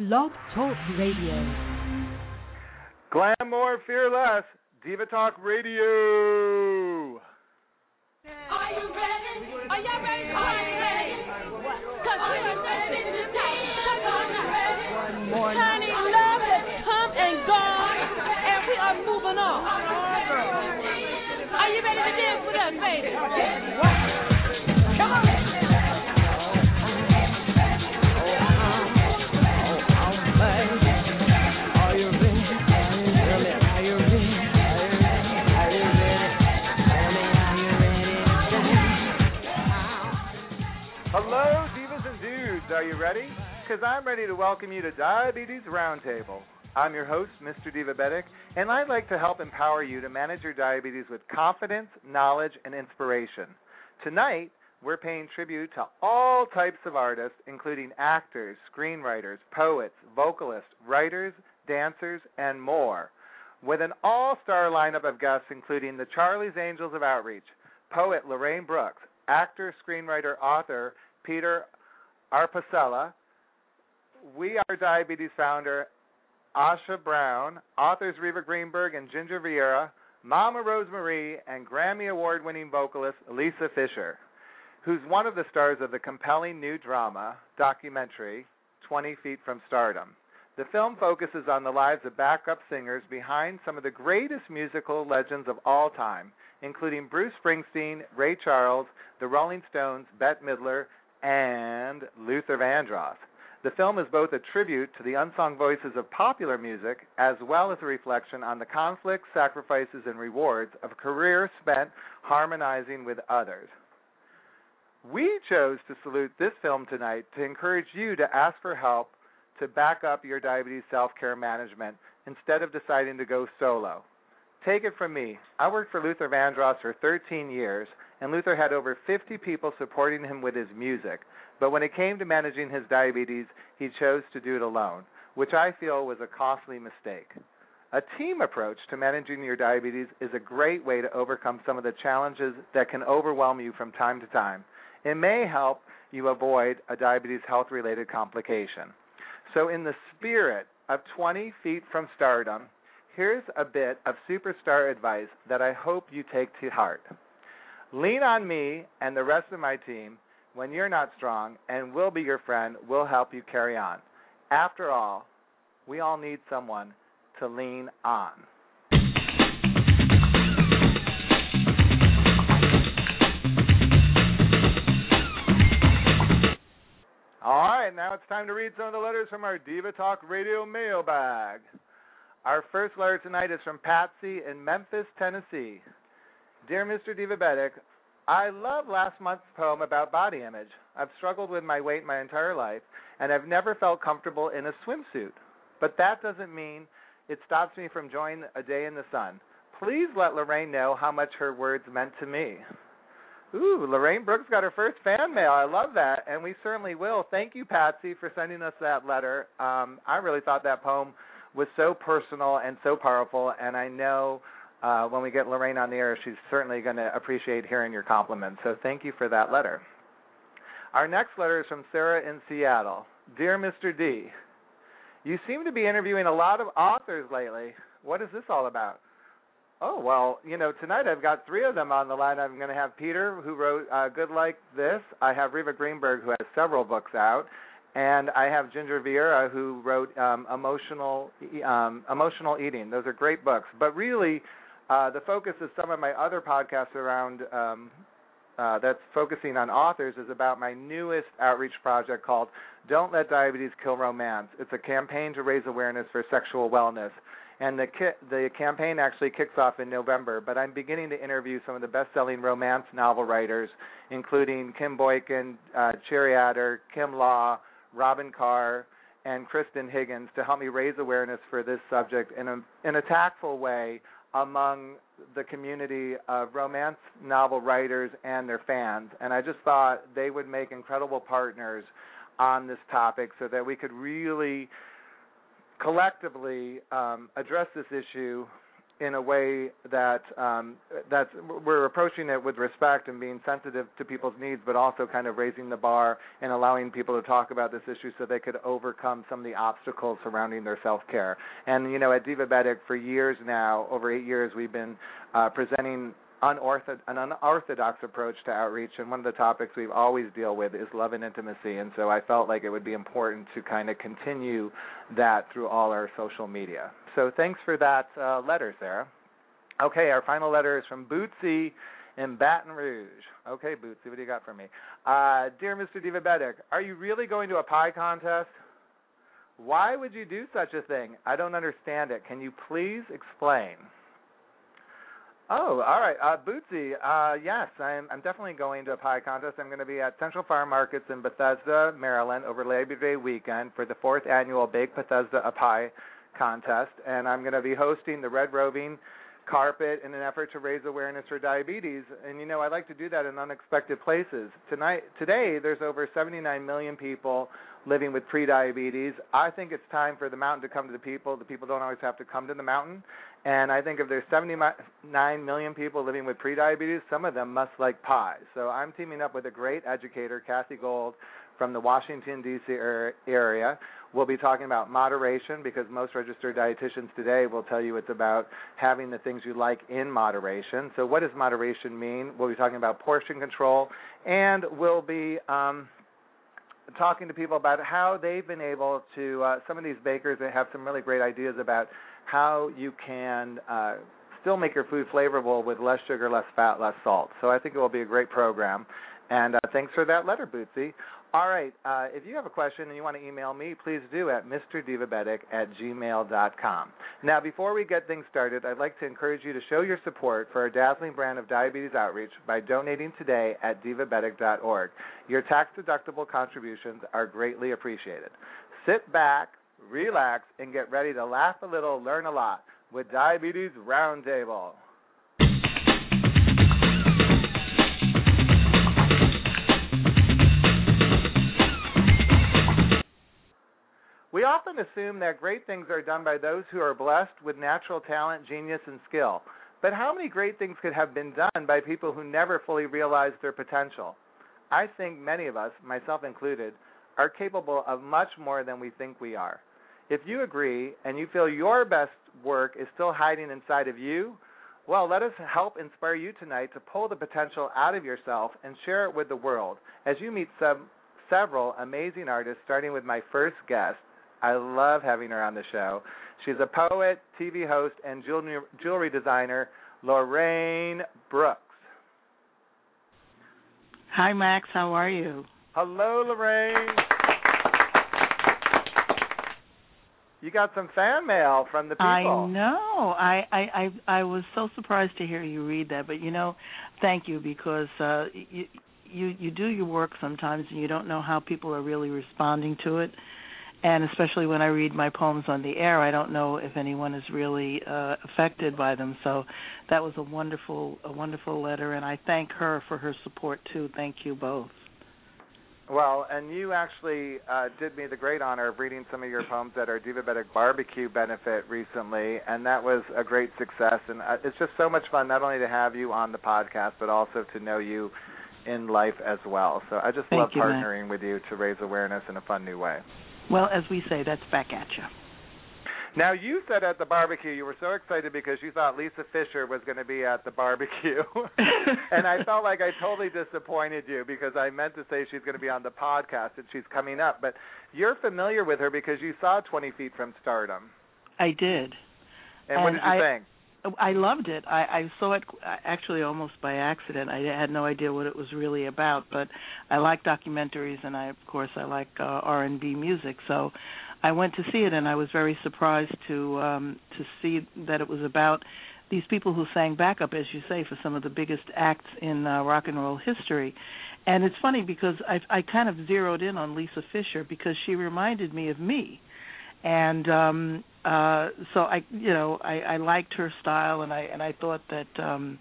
Blog Talk Radio. Glamour Fearless, Diva Talk Radio. Are you ready? Are y'all ready? Are you ready? Cause we are ready to take Cause are you ready? Honey, love has come and gone, and we are moving on. Are you ready to dance with us, baby? Are you ready? Because I'm ready to welcome you to Diabetes Roundtable. I'm your host, Mr. Divabetic, and I'd like to help empower you to manage your diabetes with confidence, knowledge, and inspiration. Tonight, we're paying tribute to all types of artists, including actors, screenwriters, poets, vocalists, writers, dancers, and more, with an all star lineup of guests, including the Charlie's Angels of Outreach, poet Lorraine Brooks, actor, screenwriter, author Peter Arpesella, We Are Diabetes founder Asha Brown, authors Riva Greenberg and Ginger Vieira, Mama Rose Marie, and Grammy Award winning vocalist Lisa Fischer, who's one of the stars of the compelling new drama documentary 20 Feet from Stardom. The film focuses on the lives of backup singers behind some of the greatest musical legends of all time, including Bruce Springsteen, Ray Charles, the Rolling Stones, Bette Midler, and Luther Vandross. The film is both a tribute to the unsung voices of popular music as well as a reflection on the conflicts, sacrifices, and rewards of a career spent harmonizing with others. We chose to salute this film tonight to encourage you to ask for help to back up your diabetes self care management instead of deciding to go solo. Take it from me. I worked for Luther Vandross for 13 years, and Luther had over 50 people supporting him with his music. But when it came to managing his diabetes, he chose to do it alone, which I feel was a costly mistake. A team approach to managing your diabetes is a great way to overcome some of the challenges that can overwhelm you from time to time. It may help you avoid a diabetes health related complication. So, in the spirit of 20 feet from stardom, here's a bit of superstar advice that I hope you take to heart. Lean on me and the rest of my team when you're not strong, and we'll be your friend. We'll help you carry on. After all, we all need someone to lean on. All right, now it's time to read some of the letters from our Diva Talk Radio mailbag. Our first letter tonight is from Patsy in Memphis, Tennessee. Dear Mr. Divabetic, I love last month's poem about body image. I've struggled with my weight my entire life, and I've never felt comfortable in a swimsuit. But that doesn't mean it stops me from enjoying a day in the sun. Please let Lorraine know how much her words meant to me. Ooh, Lorraine Brooks got her first fan mail. I love that, and we certainly will. Thank you, Patsy, for sending us that letter. Um, I really thought that poem was so personal and so powerful, and I know uh, when we get Lorraine on the air, she's certainly going to appreciate hearing your compliments. So thank you for that letter. Our next letter is from Sarah in Seattle. Dear Mr. D, you seem to be interviewing a lot of authors lately. What is this all about? Oh, well, you know, tonight I've got three of them on the line. I'm going to have Peter, who wrote uh, Good Like This. I have Riva Greenberg, who has several books out. And I have Ginger Vieira, who wrote um, Emotional um, Emotional Eating. Those are great books. But really, uh, the focus of some of my other podcasts around um, uh, that's focusing on authors is about my newest outreach project called Don't Let Diabetes Kill Romance. It's a campaign to raise awareness for sexual wellness and the ki- the campaign actually kicks off in November. But I'm beginning to interview some of the best-selling romance novel writers, including Kim Boykin, uh, Cherry Adair, Kim Law, Robin Carr, and Kristan Higgins to help me raise awareness for this subject in a in a tactful way among the community of romance novel writers and their fans. And I just thought they would make incredible partners on this topic so that we could really collectively um, address this issue in a way that um, that's we're approaching it with respect and being sensitive to people's needs, but also kind of raising the bar and allowing people to talk about this issue so they could overcome some of the obstacles surrounding their self care. And you know, at Divabetic for years now, over eight years, we've been uh, presenting unorthodox, an unorthodox approach to outreach, and one of the topics we've always deal with is love and intimacy. And so I felt like it would be important to kind of continue that through all our social media. So thanks for that uh, letter, Sarah. Okay, our final letter is from Bootsy in Baton Rouge. Okay, Bootsy, what do you got for me? Uh, dear Mr. Divabetic, are you really going to a pie contest? Why would you do such a thing? I don't understand it. Can you please explain? Oh, all right. Uh, Bootsy, uh, yes, I'm, I'm definitely going to a pie contest. I'm going to be at Central Farm Markets in Bethesda, Maryland, over Labor Day weekend for the fourth annual Bake Bethesda a Pie contest, and I'm going to be hosting the Red Roving carpet in an effort to raise awareness for diabetes. And you know, I like to do that in unexpected places. Tonight, today, there's over 79 million people living with prediabetes. I think it's time for the mountain to come to the people. The people don't always have to come to the mountain. And I think if there's 79 million people living with prediabetes, some of them must like pie. So I'm teaming up with a great educator, Kathy Gold, from the Washington, D.C. area. We'll be talking about moderation because most registered dietitians today will tell you it's about having the things you like in moderation. So, what does moderation mean? We'll be talking about portion control, and we'll be um, talking to people about how they've been able to. Uh, some of these bakers they have some really great ideas about how you can uh, still make your food flavorful with less sugar, less fat, less salt. So I think it will be a great program. And uh, thanks for that letter, Bootsy. All right. Uh, if you have a question and you want to email me, please do at mrdivabetic at gmail.com. Now, before we get things started, I'd like to encourage you to show your support for our dazzling brand of diabetes outreach by donating today at divabetic.org. Your tax deductible contributions are greatly appreciated. Sit back, relax, and get ready to laugh a little, learn a lot with Diabetes Roundtable. We often assume that great things are done by those who are blessed with natural talent, genius, and skill. But how many great things could have been done by people who never fully realized their potential? I think many of us, myself included, are capable of much more than we think we are. If you agree and you feel your best work is still hiding inside of you, well, let us help inspire you tonight to pull the potential out of yourself and share it with the world as you meet some, several amazing artists, starting with my first guest. I love having her on the show. She's a poet, TV host, and jewelry designer, Lorraine Brooks. Hi, Max. How are you? Hello, Lorraine. You got some fan mail from the people. I know. I I I, I was so surprised to hear you read that, but you know, thank you because uh you you you do your work sometimes and you don't know how people are really responding to it. And especially when I read my poems on the air, I don't know if anyone is really uh affected by them. So that was a wonderful a wonderful letter and I thank her for her support too. Thank you both. Well, and you actually uh, did me the great honor of reading some of your poems at our Divabetic Barbecue benefit recently, and that was a great success. And uh, it's just so much fun not only to have you on the podcast, but also to know you in life as well. So I just Thank love you, partnering with you to raise awareness in a fun new way. Well, as we say, that's back at you. Now you said at the barbecue you were so excited because you thought Lisa Fischer was going to be at the barbecue, and I felt like I totally disappointed you because I meant to say she's going to be on the podcast and she's coming up, but you're familiar with her because you saw 20 Feet from Stardom. I did. And, and what did you I, think? I loved it. I, I saw it actually almost by accident. I had no idea what it was really about, but I like documentaries, and I, of course, I like uh, R and B music. So I went to see it, and I was very surprised to um, to see that it was about these people who sang backup, as you say, for some of the biggest acts in uh, rock and roll history. And it's funny because I I kind of zeroed in on Lisa Fischer because she reminded me of me, and um uh so I you know I I liked her style and I and I thought that um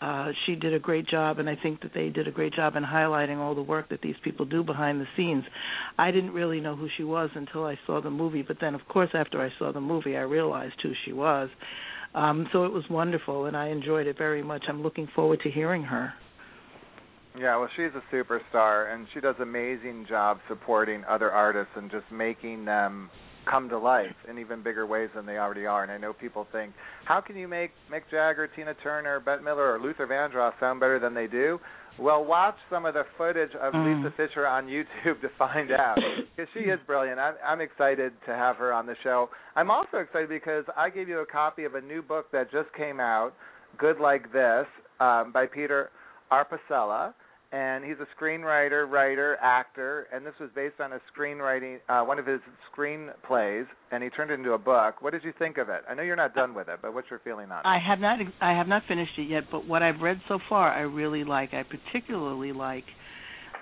uh, she did a great job, and I think that they did a great job in highlighting all the work that these people do behind the scenes. I didn't really know who she was until I saw the movie, but then, of course, after I saw the movie, I realized who she was. Um, so it was wonderful, and I enjoyed it very much. I'm looking forward to hearing her. Yeah, well, she's a superstar, and she does amazing job supporting other artists and just making them come to life in even bigger ways than they already are. And I know people think, how can you make Mick Jagger, Tina Turner, Bette Midler, or Luther Vandross sound better than they do? Well, watch some of the footage of Mm. Lisa Fischer on YouTube to find out because she is brilliant. I'm, I'm excited to have her on the show. I'm also excited because I gave you a copy of a new book that just came out, Good Like This, um, by Peter Arpesella. And he's a screenwriter, writer, actor, and this was based on a screenwriting, uh, one of his screenplays, and he turned it into a book. What did you think of it? I know you're not done with it, but what's your feeling on it? I have not I have not finished it yet, but what I've read so far I really like. I particularly like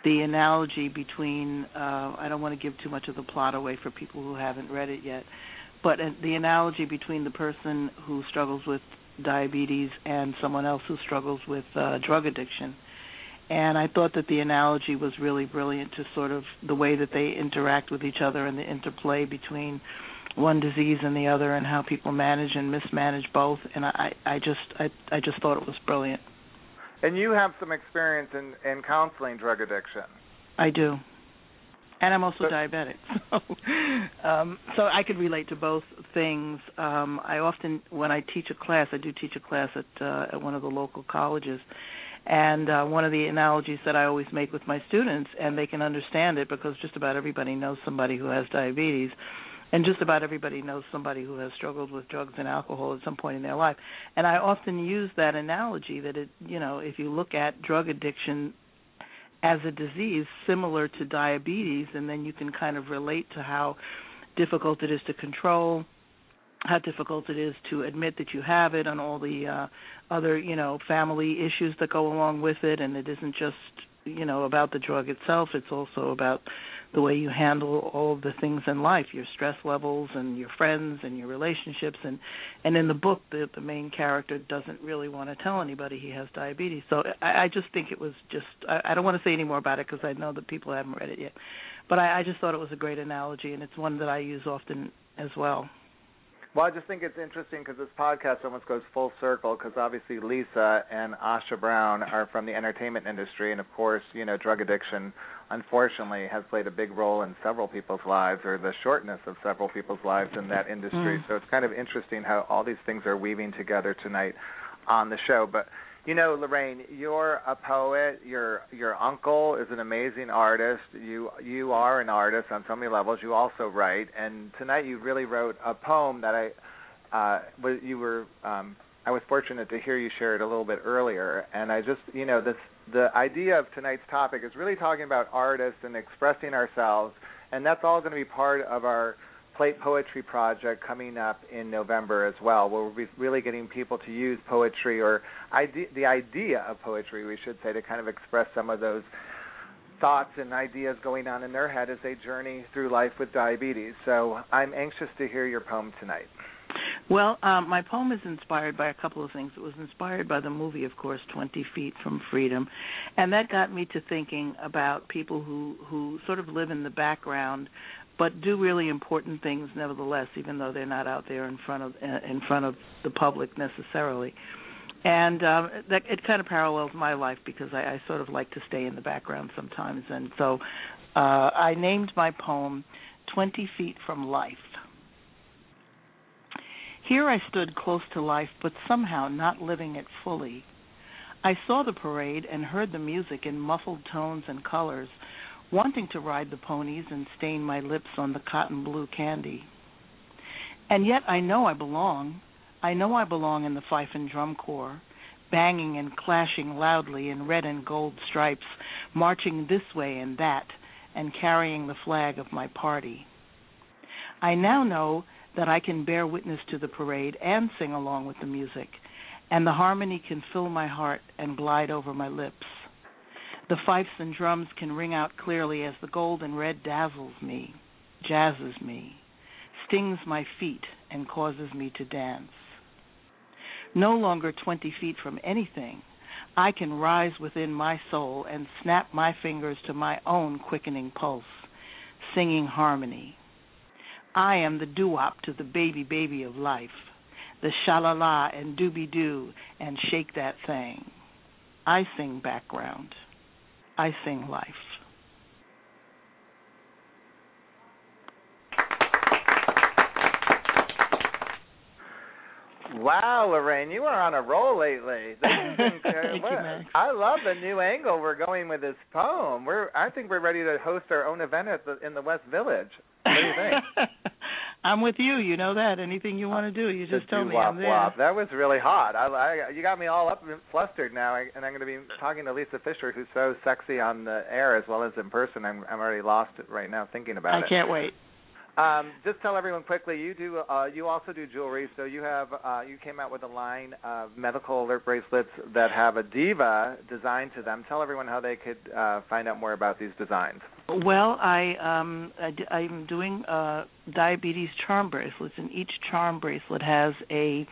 the analogy between uh I don't want to give too much of the plot away for people who haven't read it yet, but uh, the analogy between the person who struggles with diabetes and someone else who struggles with uh drug addiction. And I thought that the analogy was really brilliant to sort of the way that they interact with each other and the interplay between one disease and the other and how people manage and mismanage both and I I just I I just thought it was brilliant. And you have some experience in in counseling drug addiction. I do. And I'm also diabetic. So um so I could relate to both things. Um I often when I teach a class, I do teach a class at uh at one of the local colleges. And uh one of the analogies that I always make with my students and they can understand it because just about everybody knows somebody who has diabetes and just about everybody knows somebody who has struggled with drugs and alcohol at some point in their life. And I often use that analogy that it, you know, if you look at drug addiction as a disease similar to diabetes, and then you can kind of relate to how difficult it is to control, how difficult it is to admit that you have it, and all the uh, other, you know, family issues that go along with it. And it isn't just, you know, about the drug itself; it's also about the way you handle all of the things in life, your stress levels and your friends and your relationships and and in the book the the main character doesn't really want to tell anybody he has diabetes. So I, I just think it was just I, I don't want to say any more about it because I know that people haven't read it yet. But I, I just thought it was a great analogy and it's one that I use often as well. Well, I just think it's interesting because this podcast almost goes full circle because obviously Lisa and Asha Brown are from the entertainment industry, and of course, you know, drug addiction unfortunately has played a big role in several people's lives or the shortness of several people's lives in that industry. Mm. So it's kind of interesting how all these things are weaving together tonight on the show. But you know, Lorraine, you're a poet. Your your uncle is an amazing artist. You you are an artist on so many levels. You also write, and tonight you really wrote a poem that I uh was you were um I was fortunate to hear you share it a little bit earlier, and I just you know this the idea of tonight's topic is really talking about artists and expressing ourselves, and that's all going to be part of our Plate Poetry Project coming up in November as well, where we'll be really getting people to use poetry or ide- the idea of poetry, we should say, to kind of express some of those thoughts and ideas going on in their head as they journey through life with diabetes. So I'm anxious to hear your poem tonight. Well, um, my poem is inspired by a couple of things. It was inspired by the movie, of course, Twenty Feet from Freedom, and that got me to thinking about people who who sort of live in the background, but do really important things nevertheless, even though they're not out there in front of uh, in front of the public necessarily. And um, that it kind of parallels my life because I, I sort of like to stay in the background sometimes, and so uh, I named my poem Twenty Feet from Life. Here I stood close to life, but somehow not living it fully. I saw the parade and heard the music in muffled tones and colors, wanting to ride the ponies and stain my lips on the cotton blue candy. And yet I know I belong. I know I belong in the fife and drum corps, banging and clashing loudly in red and gold stripes, marching this way and that, and carrying the flag of my party. I now know that I can bear witness to the parade and sing along with the music, and the harmony can fill my heart and glide over my lips. The fifes and drums can ring out clearly as the gold and red dazzles me, jazzes me, stings my feet, and causes me to dance. No longer twenty feet from anything, I can rise within my soul and snap my fingers to my own quickening pulse, singing harmony. I am the doo-wop to the baby baby of life, the sha-la-la and dooby-doo and shake that thing. I sing background. I sing life. Wow, Lorraine, you are on a roll lately. This has been, Thank what- you, Max. I love the new angle we're going with this poem. We're I think we're ready to host our own event at the in the West Village. What do you think? I'm with you. You know that. Anything you want to do, you just The tell me. doo-wop I'm there. wop. That was really hot. I, I you got me all up and flustered now, I, and I'm going to be talking to Lisa Fischer, who's so sexy on the air as well as in person. I'm I'm already lost right now thinking about I it. I can't wait. Um, just tell everyone quickly. You do. Uh, you also do jewelry. So you have. Uh, you came out with a line of medical alert bracelets that have a diva design to them. Tell everyone how they could uh, find out more about these designs. Well, I um I d- I'm doing uh diabetes charm bracelets, and each charm bracelet has a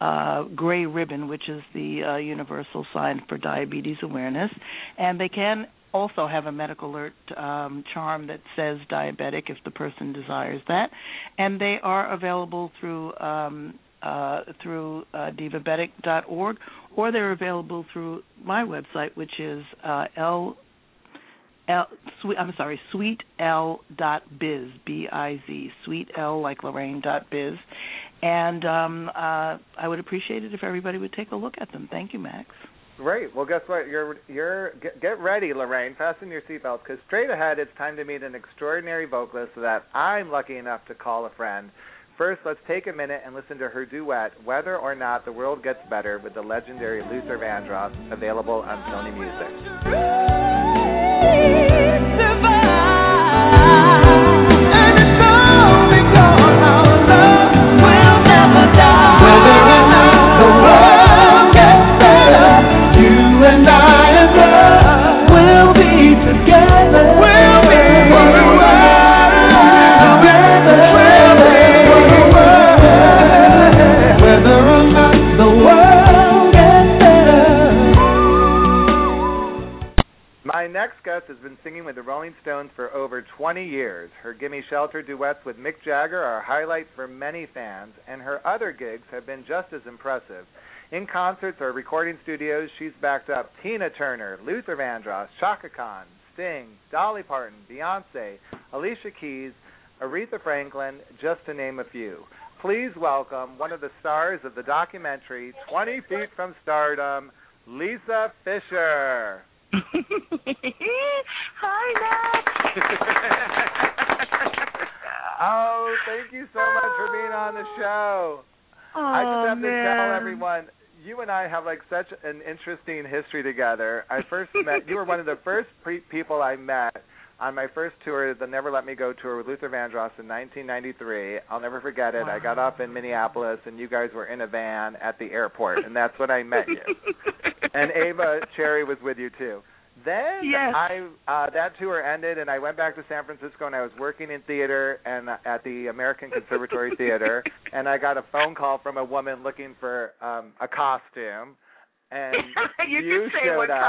uh gray ribbon, which is the uh, universal sign for diabetes awareness, and they can also have a medical alert um, charm that says diabetic if the person desires that, and they are available through um, uh, through uh, divabetic.org, or they're available through my website, which is uh, l L, sweet, I'm sorry, sweetl.biz, B-I-Z, sweet L like Lorraine dot biz, and um, uh, I would appreciate it if everybody would take a look at them. Thank you, Max. Great. Well, guess what? You're you're get, get ready, Lorraine. Fasten your seatbelts because straight ahead it's time to meet an extraordinary vocalist that I'm lucky enough to call a friend. First, let's take a minute and listen to her duet, "Whether or Not the World Gets Better" with the legendary Luther Vandross, available on Sony Music. Guest has been singing with the Rolling Stones for over 20 years. Her Gimme Shelter duets with Mick Jagger are a highlight for many fans, and her other gigs have been just as impressive. In concerts or recording studios, she's backed up Tina Turner, Luther Vandross, Chaka Khan, Sting, Dolly Parton, Beyonce, Alicia Keys, Aretha Franklin, just to name a few. Please welcome one of the stars of the documentary 20 Feet from Stardom, Lisa Fischer. Hi, Max. oh, thank you so much for being on the show. I just have oh, to tell everyone, you and I have like such an interesting history together. I first met you were one of the first pre- people I met on my first tour, the Never Let Me Go tour with Luther Vandross in 1993. I'll never forget it. I got off in Minneapolis, and you guys were in a van at the airport, and that's when I met you. and Ava Cherry was with you too. Then Yes. I uh that tour ended and I went back to San Francisco and I was working in theater and uh, at the American Conservatory Theater and I got a phone call from a woman looking for um a costume and you, you can say showed what up.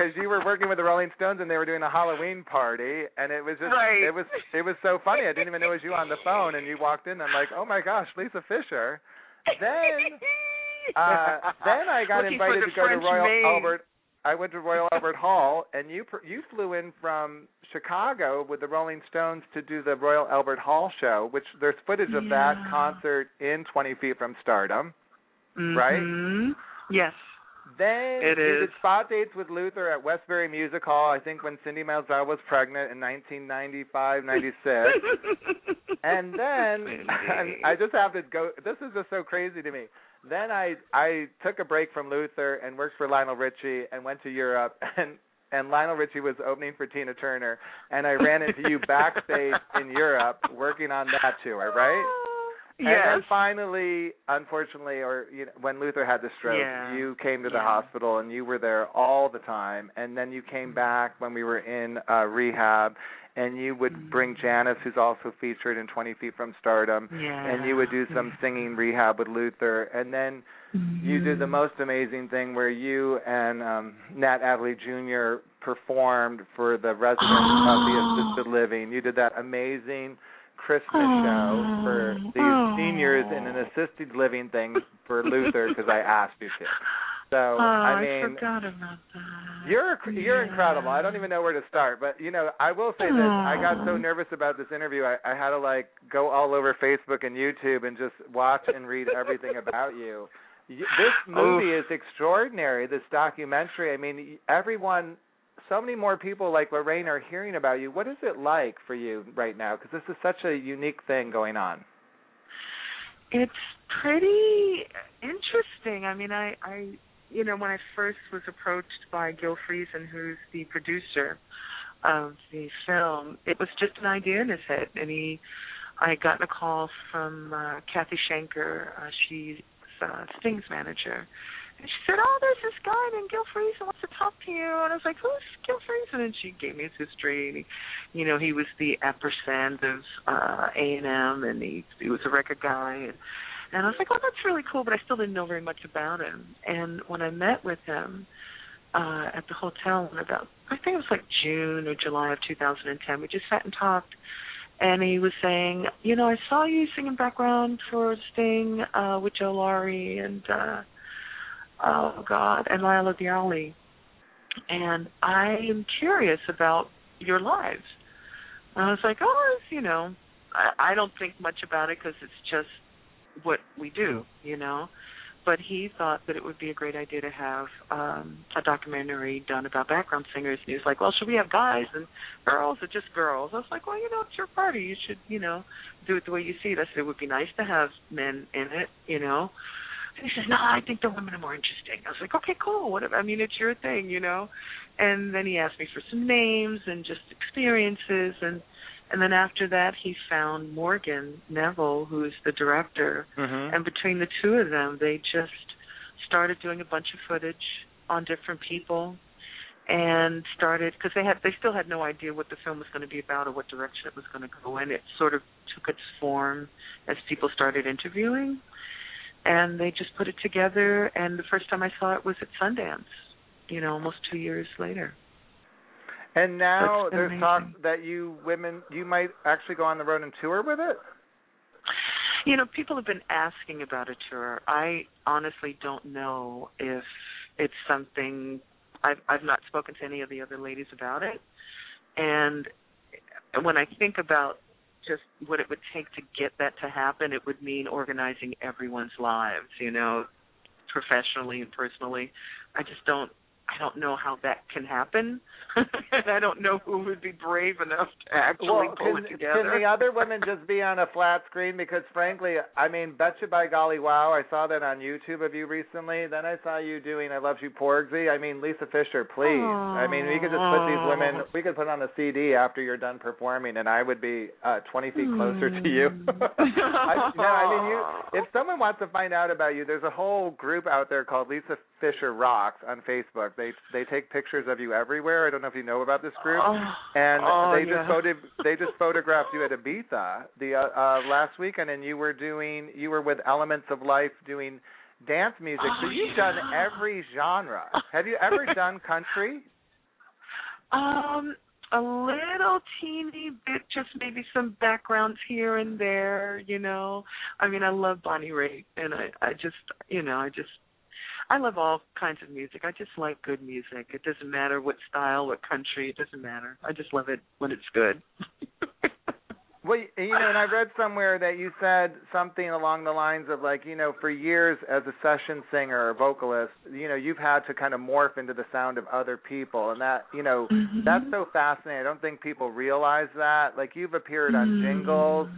Because you were working with the Rolling Stones and they were doing a Halloween party and it was just Right. it was it was so funny. I didn't even know it was you on the phone and you walked in and I'm like, "Oh my gosh, Lisa Fischer." Then uh then I got Looking invited to go to Royal maid. Albert I went to Royal Albert Hall and you you flew in from Chicago with the Rolling Stones to do the Royal Albert Hall show, which there's footage of that concert in 20 Feet from Stardom. right? Mhm. Yes. Then It is. did spot dates with Luther at Westbury Music Hall, I think when Cindy Mizell was pregnant in 1995, 96. and then Cindy. I just have to go. This is just so crazy to me. Then I I took a break from Luther and worked for Lionel Richie and went to Europe and and Lionel Richie was opening for Tina Turner and I ran into you backstage in Europe working on that tour, right? And Yes. then finally, unfortunately, or you know, when Luther had the stroke, Yeah. you came to the Yeah. hospital and you were there all the time. And then you came back when we were in uh rehab, and you would Mm. bring Janice, who's also featured in Twenty Feet from Stardom, Yeah. and you would do some singing rehab with Luther, and then you did the Mhm. most amazing thing where you and um Nat Adderley Jr. performed for the residents of the Oh. assisted living. You did that amazing Christmas Oh. show for these Oh. seniors in an assisted living thing for Luther because I asked you to. So oh, I mean, forgot about that. you're you're Yeah. incredible. I don't even know where to start, but you know, I will say this: I got so nervous about this interview, I, I had to like go all over Facebook and YouTube and just watch and read everything about you. This movie is extraordinary. This documentary. I mean, everyone, so many more people like Lorraine are hearing about you. What is it like for you right now? Because this is such a unique thing going on. It's pretty interesting. I mean, I, I, you know, when I first was approached by Gil Friesen, who's the producer of the film, it was just an idea in his head, and he, I gotten a call from uh, Kathy Schenker. Uh, she's uh, Sting's manager. And she said, "Oh, there's this guy named Gil Friesen wants to talk to you." And I was like, "Who's Gil Friesen?" And she gave me his history. And he, you know, he was the ampersand of uh, A and M, and he he was a record guy. And and I was like, "Oh, that's really cool," but I still didn't know very much about him. And when I met with him uh, at the hotel in about, I think it was like June or July of 2010, we just sat and talked. And he was saying, you know, I saw you singing background for Sting uh, with Jo Lawry and. uh oh God, and Lila Diali. And I am curious about your lives. And I was like, oh, you know, I, I don't think much about it because it's just what we do, you know. But he thought that it would be a great idea to have um a documentary done about background singers. And he was like, well, should we have guys and girls or just girls? I was like, well, you know, it's your party. You should, you know, do it the way you see it. I said it would be nice to have men in it, you know. And he says, "No, I think the women are more interesting." I was like, "Okay, cool. Whatever. I mean, it's your thing, you know." And then he asked me for some names and just experiences, and and then after that, he found Morgan Neville, who's the director, Mm-hmm. and between the two of them, they just started doing a bunch of footage on different people, and started because they had they still had no idea what the film was going to be about or what direction it was going to go in. It sort of took its form as people started interviewing and they just put it together and the first time I saw it was at Sundance, you know, almost two years later. And now there's talk that you women you might actually go on the road and tour with it. You know, people have been asking about a tour. I honestly don't know if it's something I've I've not spoken to any of the other ladies about it. And when I think about just what it would take to get that to happen, it would mean organizing everyone's lives, you know, professionally and personally. I just don't I don't know how that can happen. and I don't know who would be brave enough to actually well, pull can, it together. can the other women just be on a flat screen? Because frankly, I mean, betcha by golly, wow! I saw that on YouTube of you recently. Then I saw you doing "I Love You, Porgy." I mean, Lisa Fischer, please. I mean, we could just put these women. We could put on a CD after you're done performing, and I would be uh 20 feet closer to you. I, no, I mean, you. If someone wants to find out about you, there's a whole group out there called Lisa Fischer Rocks on Facebook. They they take pictures of you everywhere. I don't know if you know about this group. Oh, And oh, they yeah. just photo they just photographed you at Ibiza the uh, uh last weekend and you were doing you were with Elements of Life doing dance music. so Oh, you've yeah. done every genre. Have you ever done country? Um, a little teeny bit, just maybe some backgrounds here and there, you know. I mean, I love Bonnie Raitt, and I, I just, you know, I just, I love all kinds of music. I just like good music. It doesn't matter what style, what country. It doesn't matter. I just love it when it's good. Well, you know, and I read somewhere that you said something along the lines of like, you know, for years as a session singer or vocalist, you know, you've had to kind of morph into the sound of other people, and that, you know, Mhm. that's so fascinating. I don't think people realize that. Like you've appeared on jingles.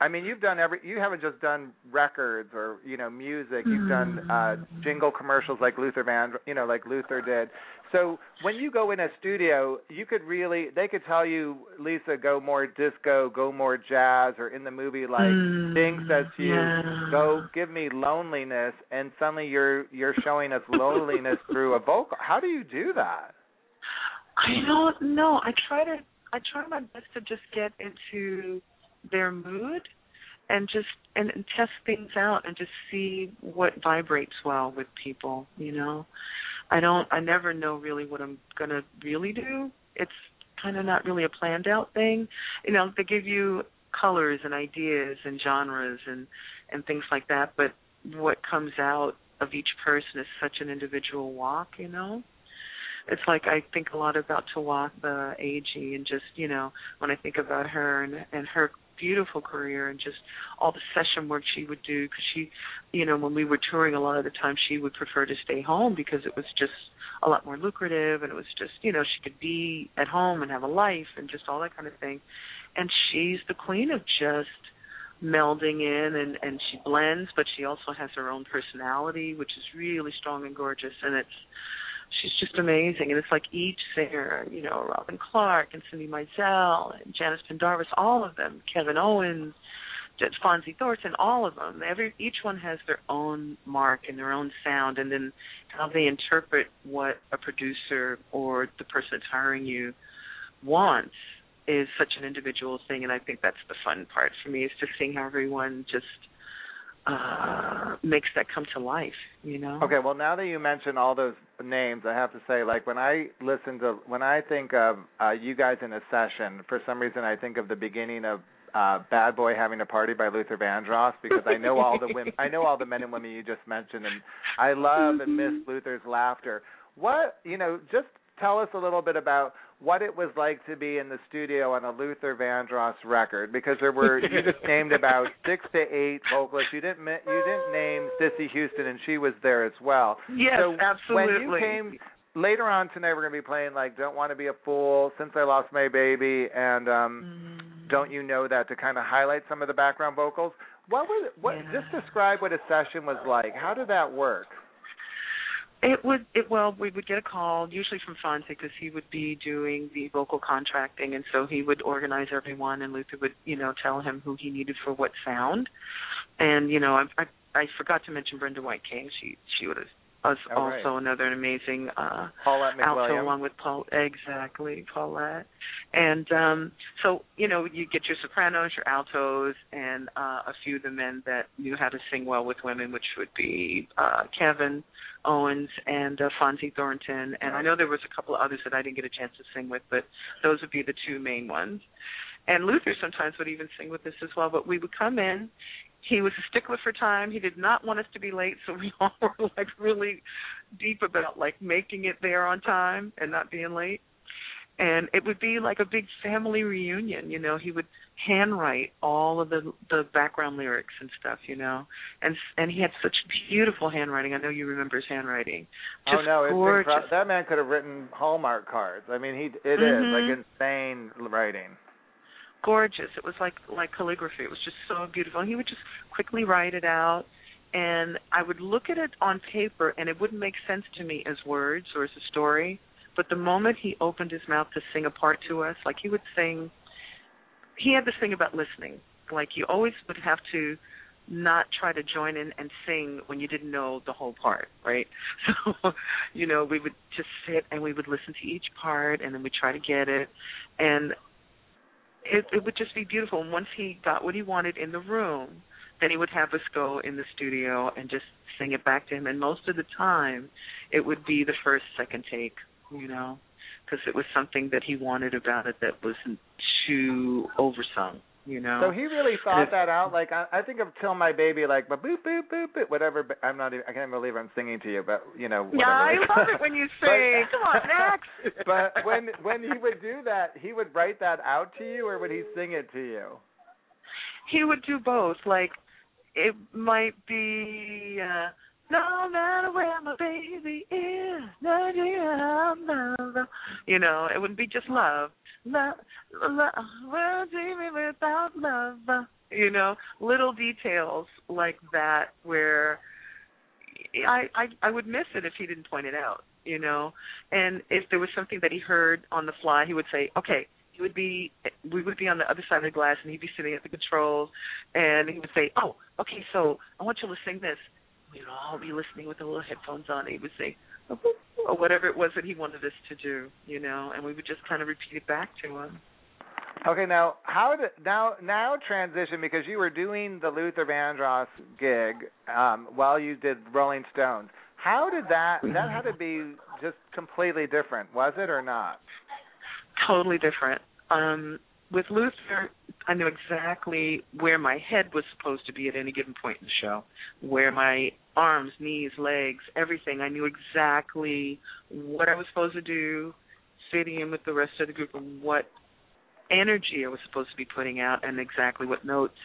I mean, you've done every. You haven't just done records or you know music. You've done uh jingle commercials like Luther Van, you know, like Luther did. So when you go in a studio, you could really. They could tell you, Lisa, go more disco, go more jazz, or in the movie like Mm, Sting says to you, yeah. go give me loneliness, and suddenly you're you're showing us loneliness through a vocal. How do you do that? I don't know. I try to I try my best to just get into their mood and just and, and test things out and just see what vibrates well with people, you know. I don't I never know really what I'm going to really do. It's kind of not really a planned out thing. You know, they give you colors and ideas and genres and and things like that, but what comes out of each person is such an individual walk, you know. It's like I think a lot about Tawatha Agee and just, you know, when I think about her and and her beautiful career and just all the session work she would do because she you know when we were touring a lot of the time she would prefer to stay home because it was just a lot more lucrative and it was just you know she could be at home and have a life and just all that kind of thing. And she's the queen of just melding in and and she blends but she also has her own personality which is really strong and gorgeous. And it's she's just amazing and it's like each singer you know robin clark and cindy mizell and janice pendarvis all of them kevin owens Fonzie Thornton, all of them. Every each one has their own mark and their own sound, and then how they interpret what a producer or the person that's hiring you wants is such an individual thing, and I think that's the fun part for me is just seeing how everyone just uh makes that come to life you know? Okay well now that you mention all those names i have to say like when i listen to when i think of uh you guys in a session for some reason i think of the beginning of uh bad boy having a party by luther vandross because i know all the women i know all the men and women you just mentioned and i love and miss luther's laughter. What you know just tell us a little bit about what it was like to be in the studio on a Luther Vandross record because there were you just named about six to eight vocalists. You didn't you didn't name Cissy Houston and she was there as well. Yes, so absolutely. When you came later on tonight, we're going to be playing like "Don't Want to Be a Fool," "Since I Lost My Baby," and um, mm. "Don't You Know That" to kind of highlight some of the background vocals. What was what? Yeah. Just describe what a session was like. How did that work? It would it well we would get a call usually from Fonzie because he would be doing the vocal contracting and so he would organize everyone and Luther would you know tell him who he needed for what sound. And you know I I, I forgot to mention Brenda White King. She she would have was Oh, also right. another amazing uh Paulette alto along with Paul exactly Paulette. And um so you know you get your sopranos your altos and uh a few of the men that knew how to sing well with women which would be uh Kevin Owens and uh, Fonzie Thornton. And I know there was a couple of others that I didn't get a chance to sing with but those would be the two main ones. And Luther sometimes would even sing with us as well but we would come in he was a stickler for time. He did not want us to be late, so we all were like really deep about like making it there on time and not being late. And it would be like a big family reunion, you know. He would handwrite all of the the background lyrics and stuff, you know. And and he had such beautiful handwriting. I know you remember his handwriting. Just oh no, it's gorgeous. that man could have written Hallmark cards. I mean, he it is Mhm. like insane writing. Gorgeous. It was like like calligraphy. It was just so beautiful. He would just quickly write it out and I would look at it on paper and it wouldn't make sense to me as words or as a story. But the moment he opened his mouth to sing a part to us, like he would sing he had this thing about listening. Like you always would have to not try to join in and sing when you didn't know the whole part, right? So, you know, we would just sit and we would listen to each part and then we'd try to get it. And it it would just be beautiful. And once he got what he wanted in the room, then he would have us go in the studio and just sing it back to him. And most of the time, it would be the first, second take, you know, because it was something that he wanted about it that wasn't too oversung, you know. So he really thought that out. Like I, I think of "Till My Baby" like ba boop boop boop boop whatever. But I'm not. Even, I can't believe I'm singing to you, but you know. Whatever. yeah, I love it when you But- sing. Come on, next. but when when he would do that, he would write that out to you, or would he sing it to you? he would do both. Like it might be uh no matter where my baby is, no love. You know, it wouldn't be just love. Love, love, we're dreaming without love. You know, little details like that where I, I I would miss it if he didn't point it out. You know, and if there was something that he heard on the fly, he would say, "Okay, he would be we would be on the other side of the glass and he'd be sitting at the controls and he would say, Oh, okay, so I want you to sing this. We'd all be listening with the little headphones on and he would say oh, or whatever it was that he wanted us to do, you know, and we would just kind of repeat it back to him. Okay, now how did now now transition because you were doing the Luther Vandross gig um, while you did Rolling Stones. How did that that had to be just completely different, was it or not? Totally different. Um, with Luther, I knew exactly where my head was supposed to be at any given point in the show, where my arms, knees, legs, everything. I knew exactly what I was supposed to do, fitting in with the rest of the group, and what energy I was supposed to be putting out, and exactly what notes.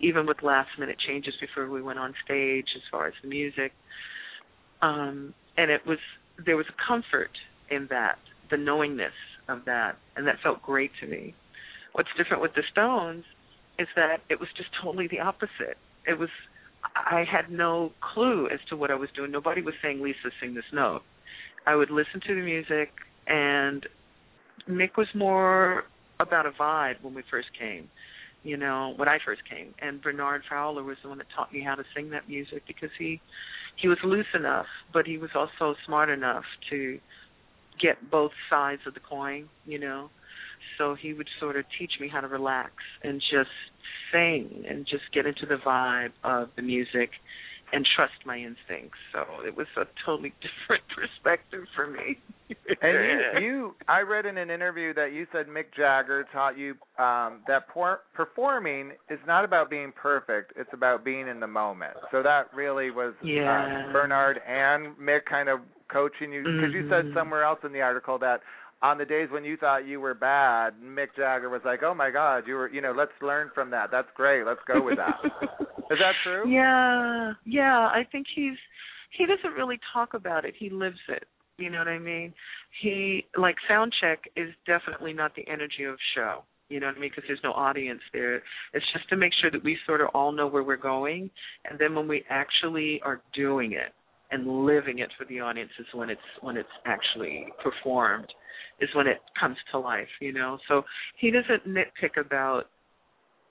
Even with last minute changes before we went on stage, as far as the music, um, and it was there was a comfort in that, the knowingness of that, and that felt great to me. What's different with the Stones is that it was just totally the opposite. It was I had no clue as to what I was doing. Nobody was saying, "Lisa, sing this note." I would listen to the music, and Mick was more about a vibe when we first came. You know, when I first came, and Bernard Fowler was the one that taught me how to sing that music because he he was loose enough, but he was also smart enough to get both sides of the coin. You know, so he would sort of teach me how to relax and just sing and just get into the vibe of the music and trust my instincts. So it was a totally different perspective for me. and you, you, I read in an interview that you said Mick Jagger taught you um, that por- performing is not about being perfect; it's about being in the moment. So that really was uh, yeah. uh, Bernard and Mick kind of coaching you because mm-hmm. you said somewhere else in the article that on the days when you thought you were bad, Mick Jagger was like, "Oh my God, you were, you know, let's learn from that. That's great. Let's go with that." Is that true? Yeah, yeah. I think he's he doesn't really talk about it. He lives it. You know what I mean? He like sound check is definitely not the energy of show. You know what I mean? Because there's no audience there. It's just to make sure that we sort of all know where we're going, and then when we actually are doing it and living it for the audience is when it's when it's actually performed is when it comes to life, you know. So he doesn't nitpick about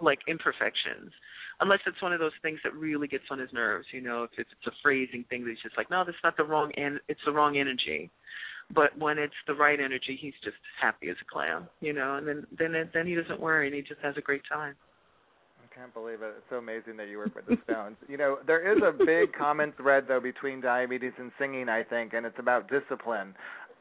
like imperfections unless it's one of those things that really gets on his nerves, you know, if it's, a phrasing thing that he's just like, no, that's not the wrong and it's the wrong energy. But when it's the right energy, he's just happy as a clam, you know, and then then it, then he doesn't worry and he just has a great time. I can't believe it. It's so amazing that you work with the Stones. you know, there is a big common thread though between diabetes and singing, I think, and it's about discipline.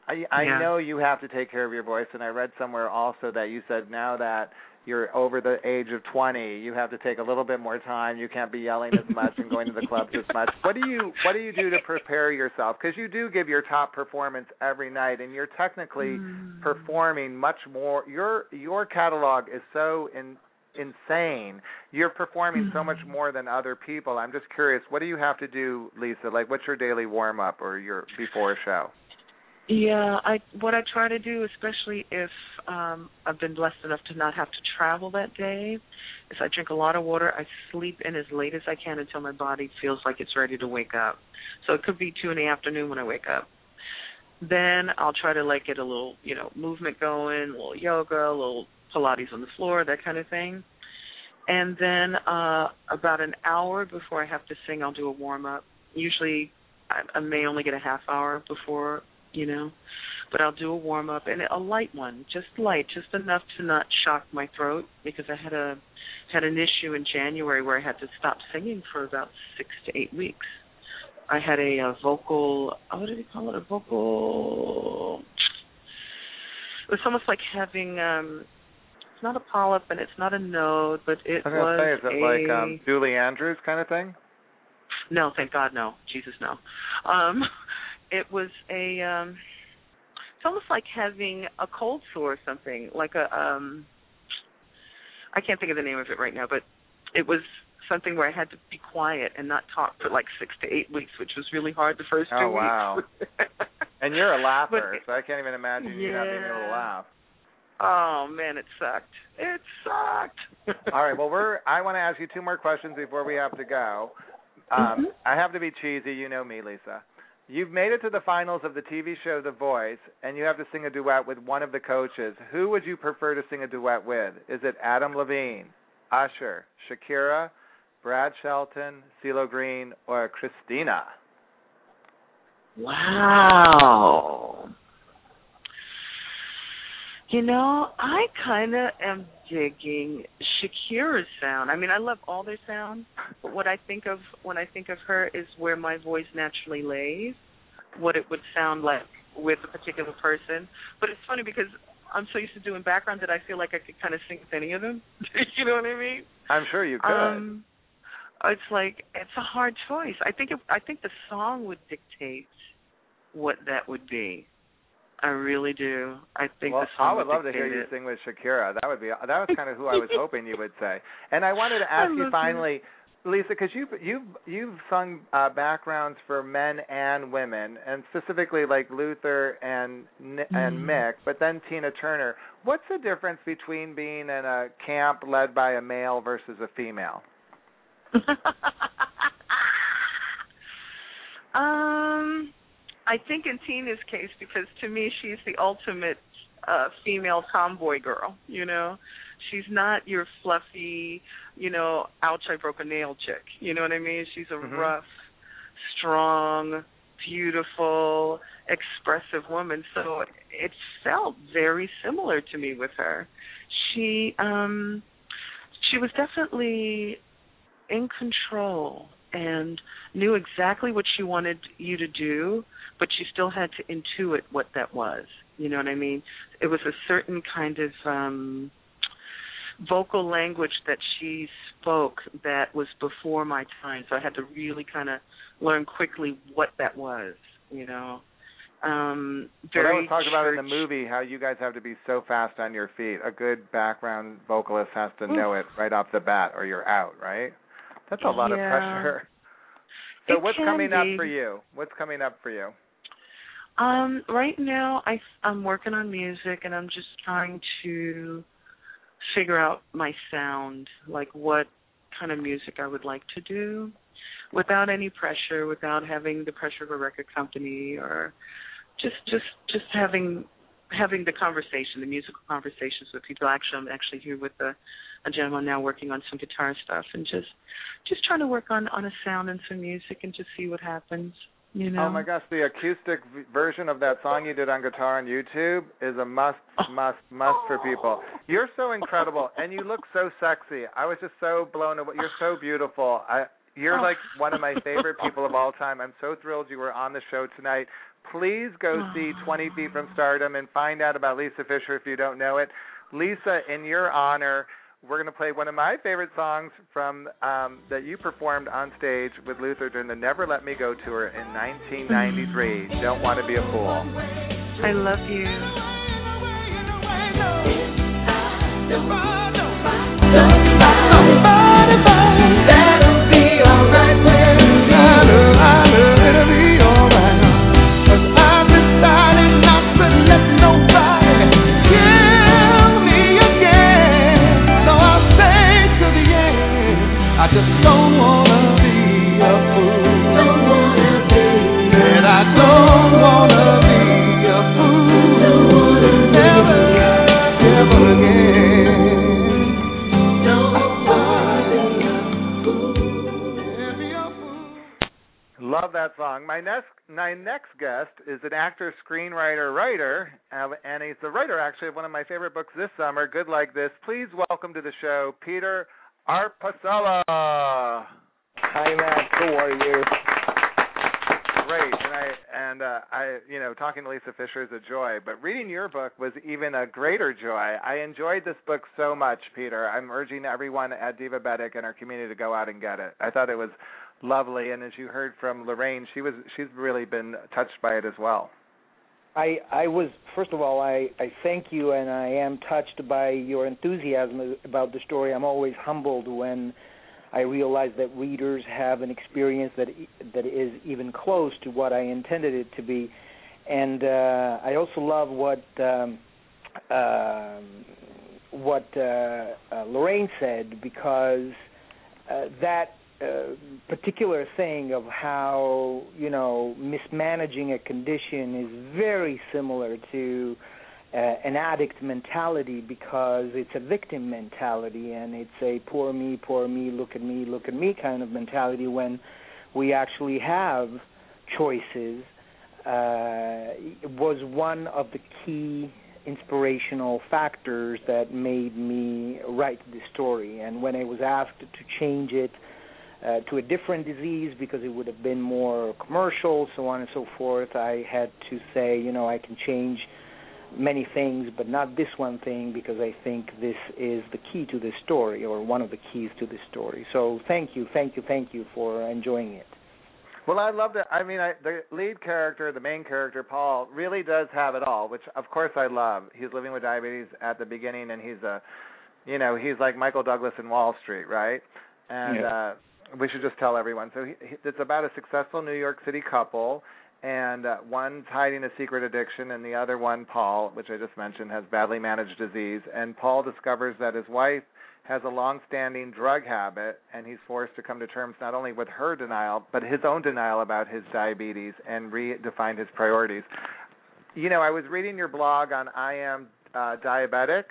I I yeah. know you have to take care of your voice, and I read somewhere also that you said now that you're over the age of 20, you have to take a little bit more time. You can't be yelling as much and going to the clubs as much. What do you What do you do to prepare yourself? Because you do give your top performance every night, and you're technically mm. performing much more. Your Your catalog is so in insane. You're performing so much Mm-hmm. more than other people. I'm just curious, what do you have to do, Lisa? Like, what's your daily warm up or your before a show? Yeah, I what I try to do, especially if um I've been blessed enough to not have to travel that day, is I drink a lot of water. I sleep in as late as I can until my body feels like it's ready to wake up. So it could be two in the afternoon when I wake up. Then I'll try to like get a little, you know, movement going, a little yoga, a little Pilates on the floor, that kind of thing. And then uh about an hour before I have to sing, I'll do a warm up. Usually I, I may only get a half hour before you know. But I'll do a warm up and a light one, just light, just enough to not shock my throat because I had a had an issue in January where I had to stop singing for about six to eight weeks. I had a, a vocal, oh, what did he call it? A vocal. It was almost like having um it's not a polyp and it's not a node, but it I was was say, is it a, like um, Julie Andrews kind of thing? No, thank God, no. Jesus, no. Um, it was a um it's almost like having a cold sore or something like a um i can't think of the name of it right now but it was something where i had to be quiet and not talk for like six to eight weeks which was really hard the first two Oh, wow. weeks And you're a laugher, But- so I can't even imagine you not being able to laugh. oh man it sucked it sucked All right. Well, we're. I want to ask you two more questions before we have to go. Um, Mhm. I have to be cheesy. You know me, Lisa. You've made it to the finals of the TV show The Voice, and you have to sing a duet with one of the coaches. Who would you prefer to sing a duet with? Is it Adam Levine, Usher, Shakira, Brad Shelton, CeeLo Green, or Christina? wow You know, I kind of am digging Shakira's sound. I mean, I love all their sounds, but what I think of when I think of her is where my voice naturally lays, what it would sound like with a particular person. But it's funny because I'm so used to doing background that I feel like I could kind of sing with any of them. you know what I mean? I'm sure you could. Um, it's like it's a hard choice. I think it, I think the song would dictate what that would be. I really do. I think well, the song I would, love to hear you sing with Shakira. That would be that was kind of who I was hoping you would say. And I wanted to ask you finally, Lisa, because you've you've you've sung uh, backgrounds for men and women, and specifically like Luther and and Mhm. Mick, but then Tina Turner. What's the difference between being in a camp led by a male versus a female? um, I think in Tina's case, because to me she's the ultimate uh female tomboy girl. You know, she's not your fluffy, you know, ouch I broke a nail chick. You know what I mean? She's a Mhm. rough, strong, beautiful, expressive woman. So it felt very similar to me with her. She um she was definitely in control and knew exactly what she wanted you to do, but she still had to intuit what that was. You know what I mean? It was a certain kind of um vocal language that she spoke that was before my time, so I had to really kind of learn quickly what that was, you know. Um Well, very that was talked about in the movie how you guys have to be so fast on your feet. A good background vocalist has to know it right off the bat, or you're out. Right? That's a lot of pressure. So It what's coming up for you? What's coming up for you? Um, right now I I'm working on music and I'm just trying to figure out my sound, like what kind of music I would like to do without any pressure, without having the pressure of a record company or just just just having having the conversation, the musical conversations with people. Actually I'm actually here with a a gentleman now working on some guitar stuff and just just trying to work on on a sound and some music and just see what happens. You know. Oh my gosh, the acoustic v- version of that song you did on guitar on YouTube is a must, oh. must, must for people. You're so incredible, and you look so sexy. I was just so blown away. You're so beautiful. I, you're oh. like one of my favorite people of all time. I'm so thrilled you were on the show tonight. Please go see 20 Feet from Stardom and find out about Lisa Fischer if you don't know it. Lisa, in your honor, we're going to play one of my favorite songs from um, that you performed on stage with Luther during the Never Let Me Go tour in 1993. Don't want to be a fool. I love you. I actor, screenwriter, writer, uh, and he's the writer actually of one of my favorite books this summer, Good Like This. Please welcome to the show Peter Arpesella. Hi, Matt. How are you? Great, and I and uh, I, you know, talking to Lisa Fischer is a joy, but reading your book was even a greater joy. I enjoyed this book so much, Peter. I'm urging everyone at Divabetic and our community to go out and get it. I thought it was lovely, and as you heard from Lorraine, she was she's really been touched by it as well. I I was first of all I I thank you and I am touched by your enthusiasm about the story. I'm always humbled when I realize that readers have an experience that that is even close to what I intended it to be. And uh I also love what um um what uh, uh Lorraine said because uh, that uh, particular thing of how you know mismanaging a condition is very similar to uh, an addict mentality because it's a victim mentality and it's a poor me, poor me, look at me, look at me kind of mentality when we actually have choices uh, was one of the key inspirational factors that made me write this story. And when I was asked to change it uh, to a different disease because it would have been more commercial, so on and so forth, I had to say, you know, I can change many things, but not this one thing because I think this is the key to this story or one of the keys to this story. So thank you, thank you, thank you for enjoying it. Well, I love that. I mean, I, the lead character, the main character, Paul, really does have it all, which of course I love. He's living with diabetes at the beginning, and he's a, you know, he's like Michael Douglas in Wall Street, right? And Yeah. uh we should just tell everyone. So he, he, it's about a successful New York City couple, and uh, one's hiding a secret addiction, and the other one, Paul, which I just mentioned, has badly managed disease. And Paul discovers that his wife has a long-standing drug habit, and he's forced to come to terms not only with her denial, but his own denial about his diabetes and redefine his priorities. You know, I was reading your blog on I am uh, diabetic,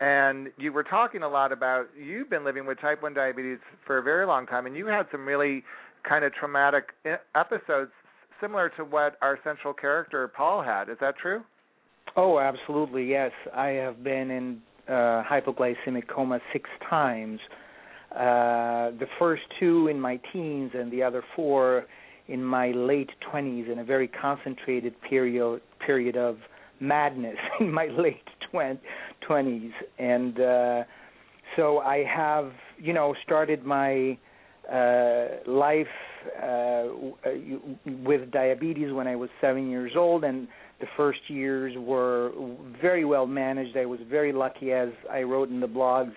and you were talking a lot about you've been living with type 1 diabetes for a very long time, and you had some really kind of traumatic i- episodes similar to what our central character Paul had. Is that true? Oh, absolutely, yes. I have been in uh, hypoglycemic coma six times. Uh, the first two in my teens, and the other four in my late twenties, in a very concentrated period period of madness in my late twenties. And uh, so I have, you know, started my uh, life uh, with diabetes when I was seven years old, and the first years were very well managed. I was very lucky, as I wrote in the blogs,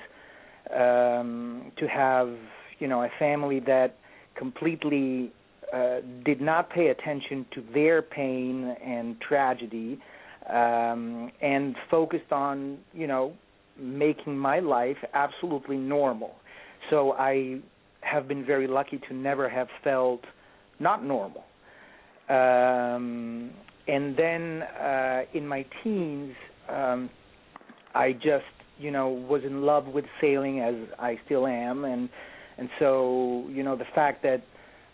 um, to have you know a family that completely uh, did not pay attention to their pain and tragedy, um, and focused on you know making my life absolutely normal. So I have been very lucky to never have felt not normal. Um, and then uh, in my teens, um, I just you know was in love with sailing as I still am, and and so you know the fact that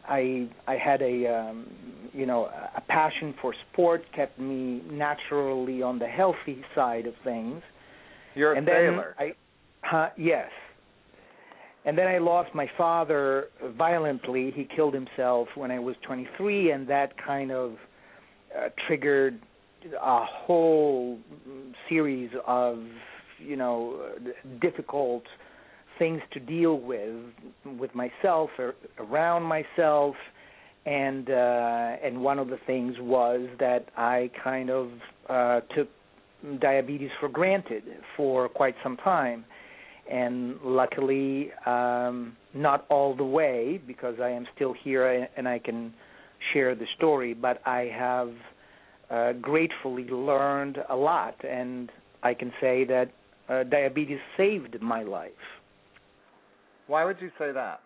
I I had a um, you know a passion for sport kept me naturally on the healthy side of things. You're a and sailor. I, huh, yes. And then I lost my father violently. He killed himself when I was 23, and that kind of uh, triggered a whole series of you know difficult things to deal with with myself or around myself and uh and one of the things was that I kind of uh took diabetes for granted for quite some time. And luckily um not all the way because I am still here and I can share the story but I have uh gratefully learned a lot. And I can say that uh, diabetes saved my life Why would you say that?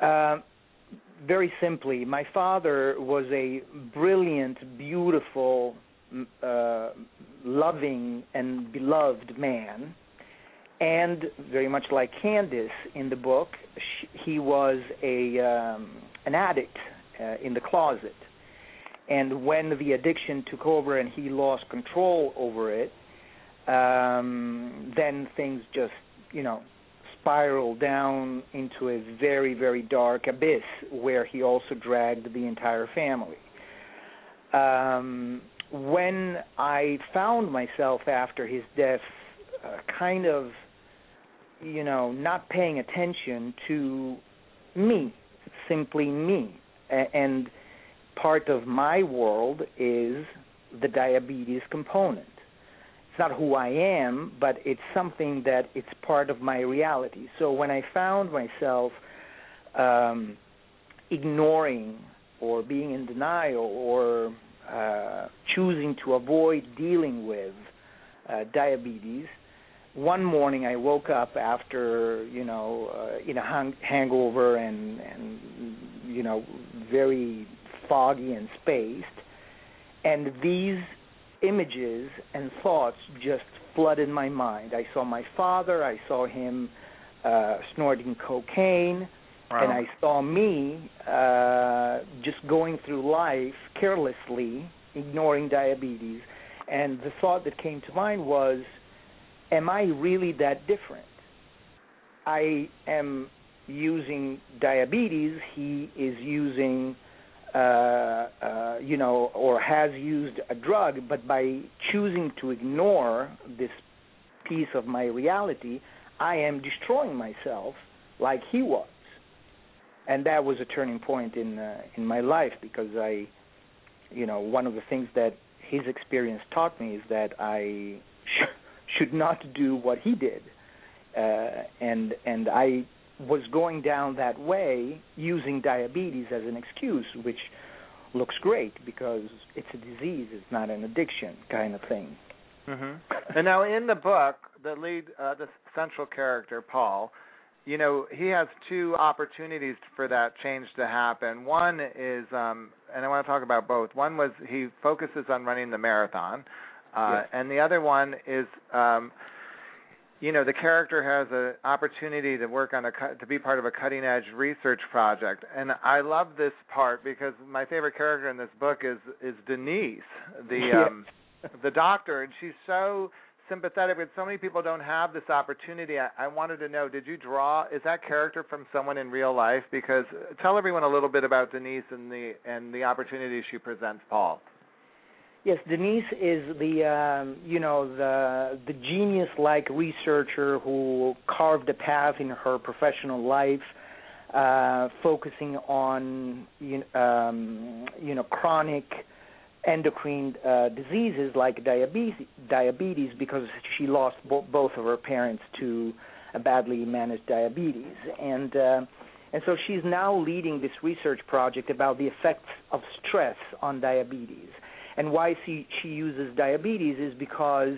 Uh, very simply, my father was a brilliant, beautiful, uh, loving, and beloved man. And very much like Candace in the book, sh- he was a um, an addict uh, in the closet. And when the addiction took over and he lost control over it, um, then things just, you know, spiral down into a very, very dark abyss where he also dragged the entire family. Um, when I found myself after his death, uh, kind of, you know, not paying attention to me, simply me, and part of my world is the diabetes component it's not who I am, but it's something that it's part of my reality. So when I found myself um, ignoring or being in denial or uh, choosing to avoid dealing with uh, diabetes, one morning I woke up after you know uh, in a hang- hangover and and you know very foggy and spaced, and these images and thoughts just flooded my mind. I saw my father, I saw him uh, snorting cocaine, Wow. and I saw me uh, just going through life carelessly, ignoring diabetes, And the thought that came to mind was, am I really that different? I am using diabetes. He is using, uh, uh, you know, or has used a drug. But by choosing to ignore this piece of my reality, I am destroying myself like he was. And that was a turning point in uh, in my life because I, you know, one of the things that his experience taught me is that I sh- should not do what he did, uh, and and I was going down that way using diabetes as an excuse, which looks great because it's a disease, it's not an addiction kind of thing. Mm-hmm. And now in the book, the lead, uh, the central character, Paul, you know, he has two opportunities for that change to happen. One is, um, and I want to talk about both. One was he focuses on running the marathon, uh, Yes. and the other one is, um, you know, the character has an opportunity to work on a to be part of a cutting edge research project. And I love this part because my favorite character in this book is is Denise, the um, the doctor, and she's so sympathetic but so many people don't have this opportunity. I, I wanted to know did you draw is that character from someone in real life? Because uh, tell everyone a little bit about denise and the and the opportunity she presents paul Yes, Denise is the um, you know the the genius-like researcher who carved a path in her professional life, uh, focusing on you, um, you know chronic endocrine uh, diseases like diabetes, diabetes because she lost bo- both of her parents to a badly managed diabetes, and uh, and so she's now leading this research project about the effects of stress on diabetes. And why she she uses diabetes is because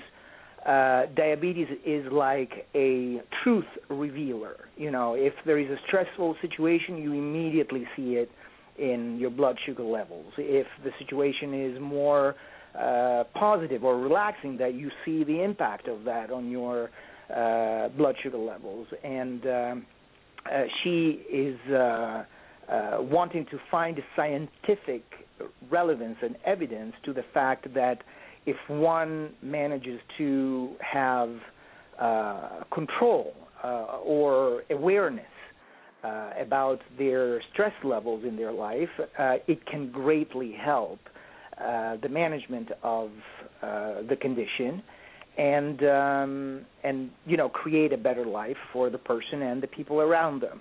uh, diabetes is like a truth revealer. You know, if there is a stressful situation, you immediately see it in your blood sugar levels. If the situation is more uh, positive or relaxing, that you see the impact of that on your uh, blood sugar levels. And um, uh, she is uh, uh, wanting to find scientific relevance and evidence to the fact that if one manages to have uh, control uh, or awareness uh, about their stress levels in their life, uh, it can greatly help the management of the condition and um, and you know create a better life for the person and the people around them.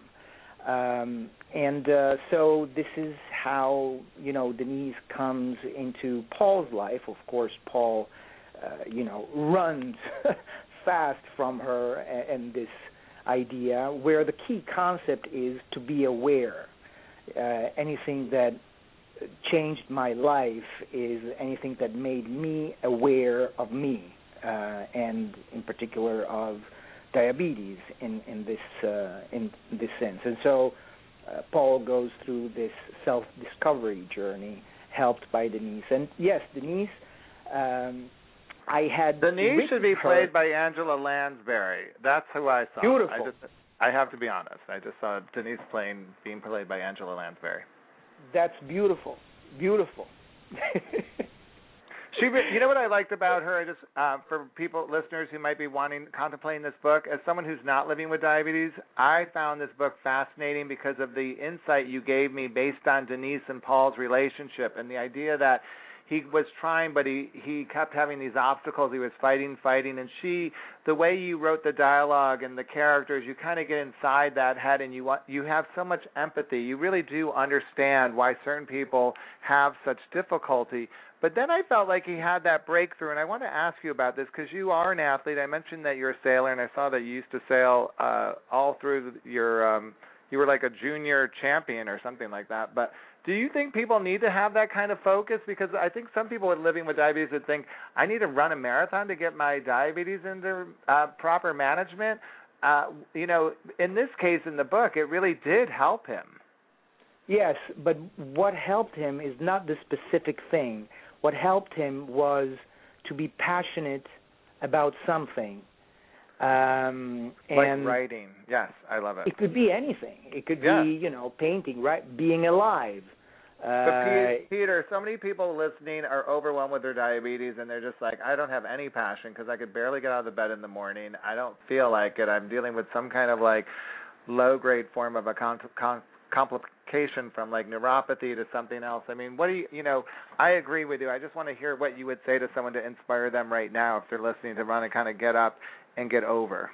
Um, and uh, so this is how you know Denise comes into Paul's life. Of course, Paul, uh, you know, runs fast from her and, and this idea. Where the key concept is to be aware. Uh, anything that changed my life is anything that made me aware of me, uh, and in particular of diabetes in in this uh, in this sense. And so uh, Paul goes through this self discovery journey, helped by Denise. And yes, Denise. Um, I had denise should be played by angela lansbury that's who i saw Beautiful. i just i have to be honest i just saw denise playing being played by angela lansbury That's beautiful, beautiful. She, you know what I liked about her? I just uh, for people, listeners who might be wanting, contemplating this book, as someone who's not living with diabetes, I found this book fascinating because of the insight you gave me based on Denise and Paul's relationship and the idea that he was trying, but he he kept having these obstacles. He was fighting, fighting, and she, the way you wrote the dialogue and the characters, you kind of get inside that head, and you want you have so much empathy. You really do understand why certain people have such difficulty. But then I felt like he had that breakthrough, and I want to ask you about this because you are an athlete. I mentioned that you're a sailor, and I saw that you used to sail uh, all through your. Um, you were like a junior champion or something like that. But do you think people need to have that kind of focus? Because I think some people with living with diabetes would think I need to run a marathon to get my diabetes into uh, proper management. Uh, you know, in this case in the book, it really did help him. Yes, but what helped him is not the specific thing. What helped him was to be passionate about something. Um Like and writing. Yes, I love it. it could be anything. It could Yeah. be, you know, painting, right? Being alive. But Uh, Pe- Peter, so many people listening are overwhelmed with their diabetes, and they're just like, I don't have any passion because I could barely get out of the bed in the morning. I don't feel like it. I'm dealing with some kind of like low grade form of a con- con- complication from like neuropathy to something else. I mean, what do you, you know? I agree with you. I just want to hear what you would say to someone to inspire them right now if they're listening to run and kind of get up and get over.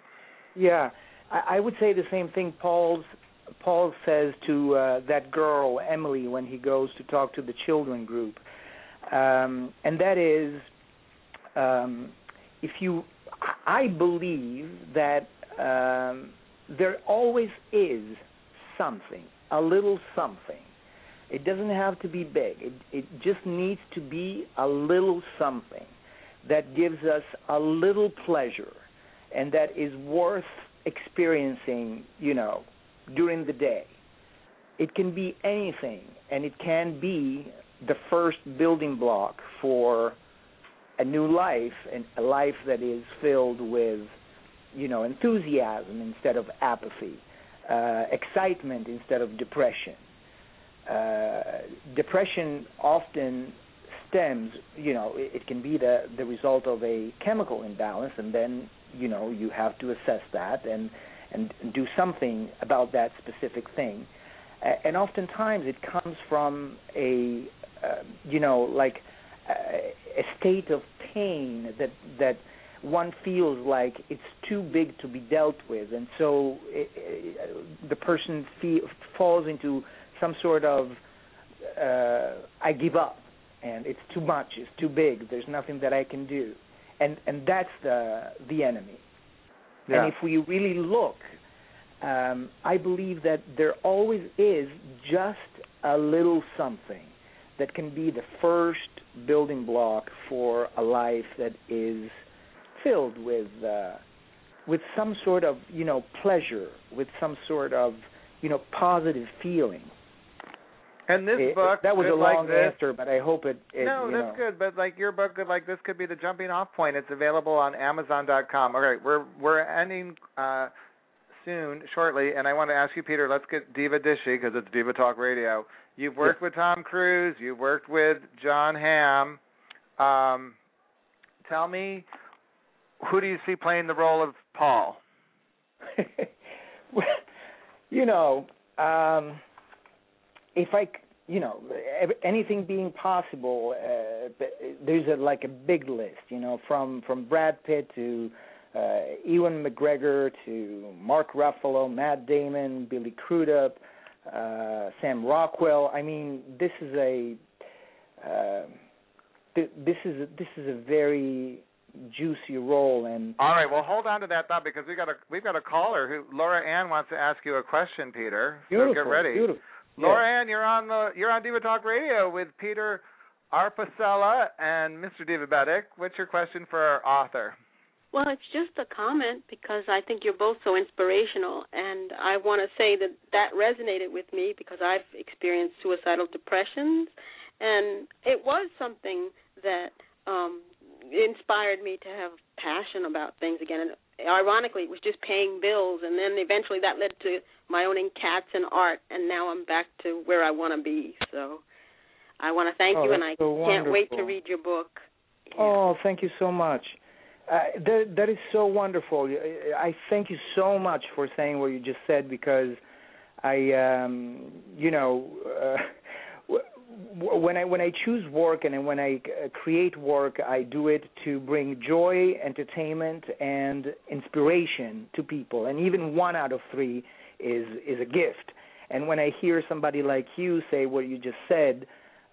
Yeah, I, I would say the same thing. Paul's Paul says to uh, that girl Emily when he goes to talk to the children group, um, and that is, um, if you, I believe that um, there always is something, a little something. It doesn't have to be big. It, it just needs to be a little something that gives us a little pleasure and that is worth experiencing, you know, during the day. It can be anything, and it can be the first building block for a new life, and a life that is filled with, you know, enthusiasm instead of apathy, uh, excitement instead of depression. Uh, depression often stems, you know, it, it can be the the result of a chemical imbalance, and then you know you have to assess that and and do something about that specific thing. Uh, and oftentimes it comes from a uh, you know like uh, a state of pain that that one feels like it's too big to be dealt with, and so it, it, the person feel, falls into some sort of uh, I give up, and it's too much, it's too big. There's nothing that I can do, and and that's the the enemy. Yeah. And if we really look, um, I believe that there always is just a little something that can be the first building block for a life that is filled with uh, with some sort of you know pleasure, with some sort of you know positive feeling. And this It- book, that was a long like answer, but I hope it. it no, that's know. good. But like your book, Good Like This, could be the jumping off point. It's available on Amazon.com. All right, we're we're ending uh, soon, shortly, and I want to ask you, Peter. Let's get Diva Dishy because it's Diva Talk Radio. You've worked with Tom Cruise. You've worked with Jon Hamm. Um, tell me, who do you see playing the role of Paul? you know, um, if I, you know, anything being possible, uh, there's a, like a big list, you know, from from Brad Pitt to uh, Ewan McGregor to Mark Ruffalo, Matt Damon, Billy Crudup, uh, Sam Rockwell. I mean, this is a uh, th- this is a, this is a very juicy role, and All right, well, hold on to that thought because we got a we've got a caller who Laura Ann wants to ask you a question, Peter. beautiful, so get ready. beautiful. Laura Ann, you're on the you're on Diva Talk Radio with Peter Arpesella and Mr. Divabetic. What's your question for our author? Well, it's just a comment because I think you're both so inspirational, and I want to say that that resonated with me because I've experienced suicidal depressions, and it was something that um inspired me to have passion about things again. And ironically, it was just paying bills, and then eventually that led to my owning cats and art, and now I'm back to where I want to be. So I want to thank Oh, you, and I so can't wait to read your book. Oh, thank you so much. Uh, that that is so wonderful. I thank you so much for saying what you just said because I, um, you know, uh, when I when I choose work and when I uh, create work, I do it to bring joy, entertainment, and inspiration to people. And even one out of three is is a gift. And when I hear somebody like you say what you just said,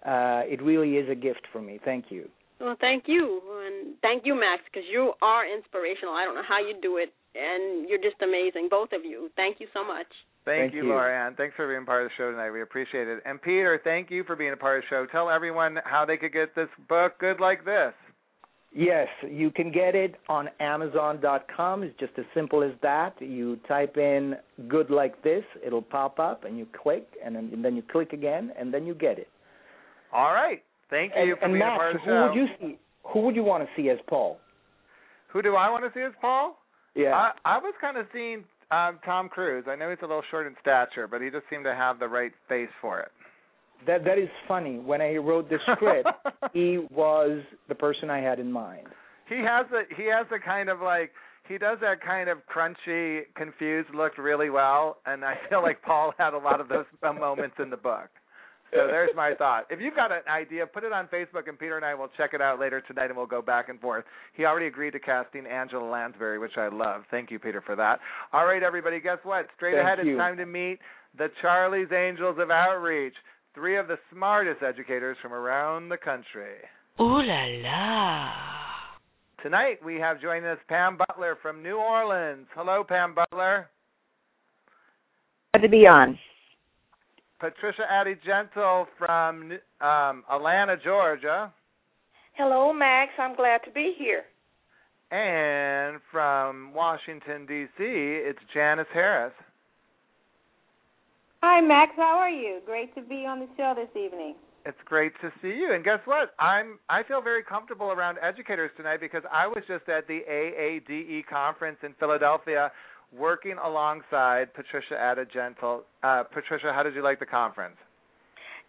uh, it really is a gift for me. Thank you. Well, thank you, and thank you, Max, because you are inspirational. I don't know how you do it, and you're just amazing, both of you. Thank you so much. Thank, Thank you, you. Laura Ann. Thanks for being part of the show tonight. We appreciate it. And Peter, thank you for being a part of the show. Tell everyone how they could get this book, Good Like This. Yes, you can get it on Amazon.com. It's just as simple as that. You type in "good like this," it'll pop up, and you click, and then, and then you click again, and then you get it. All right. Thank you and for and being Max, a part of the who show. would you see? Who would you want to see as Paul? Who do I want to see as Paul? Yeah. I, I was kind of seeing um, Tom Cruise. I know he's a little short in stature, but he just seemed to have the right face for it. that that is funny. When I wrote the script, he was the person I had in mind. He has a he has a kind of like he does that kind of crunchy, confused look really well, and I feel like Paul had a lot of those moments in the book. So there's my thought. If you've got an idea, put it on Facebook, and Peter and I will check it out later tonight, and we'll go back and forth. He already agreed to casting Angela Lansbury, which I love. Thank you, Peter, for that. All right, everybody, guess what? Straight Thank ahead, you. it's time to meet the Charlie's Angels of Outreach, three of the smartest educators from around the country. Ooh la la. Tonight we have joining us Pam Butler from New Orleans. Hello, Pam Butler. Glad to be on. Patricia Addy Gentle from um, Atlanta, Georgia. Hello, Max. I'm glad to be here. And from Washington, D.C., it's Janice Harris. Hi, Max. How are you? Great to be on the show this evening. It's great to see you. And guess what? I'm I feel very comfortable around educators tonight because I was just at the AADE conference in Philadelphia working alongside Patricia Addy Gentle. Uh, Patricia, how did you like the conference?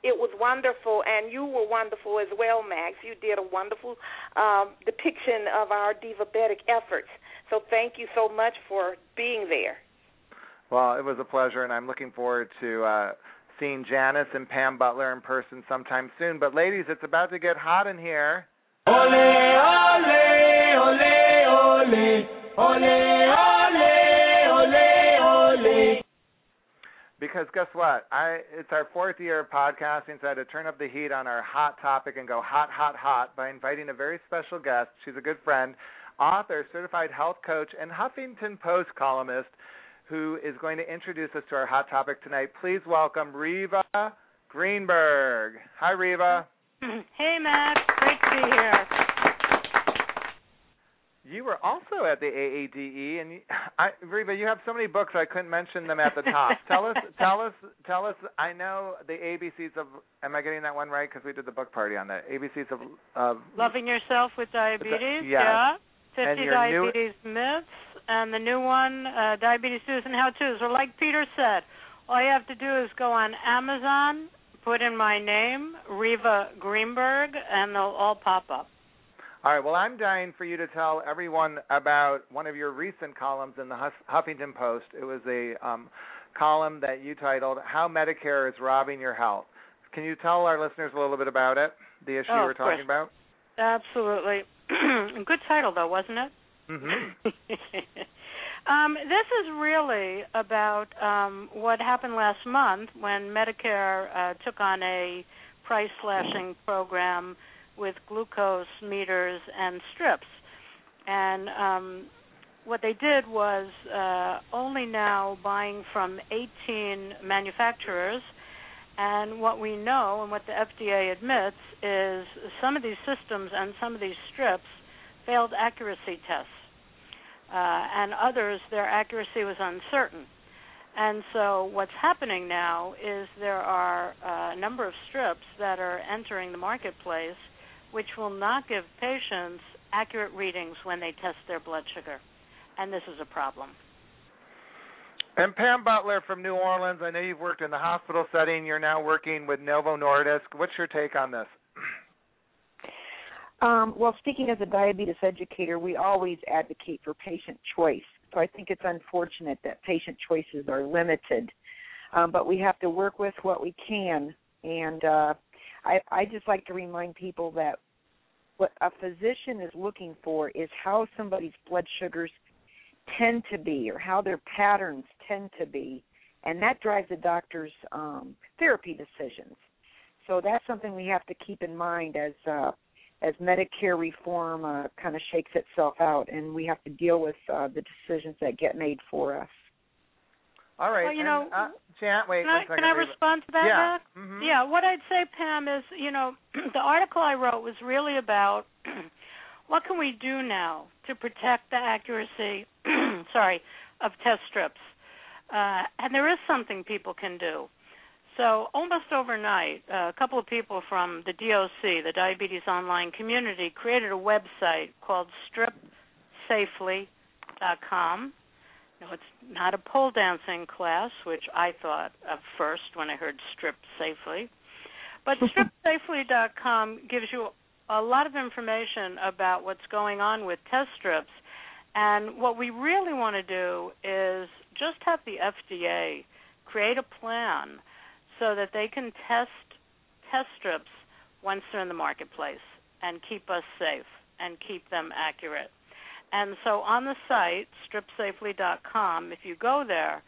It was wonderful, and you were wonderful as well, Max. You did a wonderful um, depiction of our diabetic efforts. So thank you so much for being there. Well, it was a pleasure, and I'm looking forward to uh, seeing Janice and Pam Butler in person sometime soon. But ladies, it's about to get hot in here. Ole, ole, ole, ole, ole, ole, Because guess what? I it's our fourth year of podcasting, so I had to turn up the heat on our hot topic and go hot, hot, hot by inviting a very special guest. She's a good friend, author, certified health coach, and Huffington Post columnist who is going to introduce us to our hot topic tonight. Please welcome Riva Greenberg. Hi, Riva. Hey, Max. Great to be here. You were also at the AADE, and you, I, Riva, you have so many books I couldn't mention them at the top. tell us, tell us, tell us. I know the ABCs of. Am I getting that one right? Because we did the book party on that. ABCs of. of Loving yourself with diabetes. yes. Yeah. And 50 your new- diabetes myths, and the new one, uh, Diabetes Do's and How To's. Or like Peter said, all you have to do is go on Amazon, put in my name, Riva Greenberg, and they'll all pop up. All right. Well, I'm dying for you to tell everyone about one of your recent columns in the Huffington Post. It was a um, column that you titled "How Medicare is Robbing Your Health." Can you tell our listeners a little bit about it? The issue Oh, we're talking about. Absolutely. Good title, though, wasn't it? Mm-hmm. um, this is really about um, what happened last month when Medicare uh, took on a price slashing program with glucose meters and strips. And um, what they did was uh, only now buying from 18 manufacturers. And what we know and what the FDA admits is some of these systems and some of these strips failed accuracy tests. Uh, and others, their accuracy was uncertain. And so, what's happening now is there are uh, a number of strips that are entering the marketplace which will not give patients accurate readings when they test their blood sugar. And this is a problem. And Pam Butler from New Orleans. I know you've worked in the hospital setting. You're now working with Novo Nordisk. What's your take on this? Um, well, speaking as a diabetes educator, we always advocate for patient choice. So I think it's unfortunate that patient choices are limited, um, but we have to work with what we can. And uh, I, I just like to remind people that what a physician is looking for is how somebody's blood sugars tend to be or how their patterns tend to be, and that drives the doctor's um, therapy decisions. So that's something we have to keep in mind as uh, as Medicare reform uh, kind of shakes itself out, and we have to deal with uh, the decisions that get made for us. All right. Well, you and, know, uh, wait can I, can I respond to that, Yeah. Mac? Mhm. Yeah, what I'd say, Pam, is you know the article I wrote was really about what can we do now to protect the accuracy, sorry, of test strips, uh, and there is something people can do. So almost overnight, uh, a couple of people from the DOC, the Diabetes Online Community, created a website called StripSafely.com. No, it's not a pole dancing class, which I thought of first when I heard strip safely. But stripsafely.com gives you a lot of information about what's going on with test strips. And what we really want to do is just have the FDA create a plan so that they can test test strips once they're in the marketplace and keep us safe and keep them accurate. And so on the site, stripsafely.com, if you go there,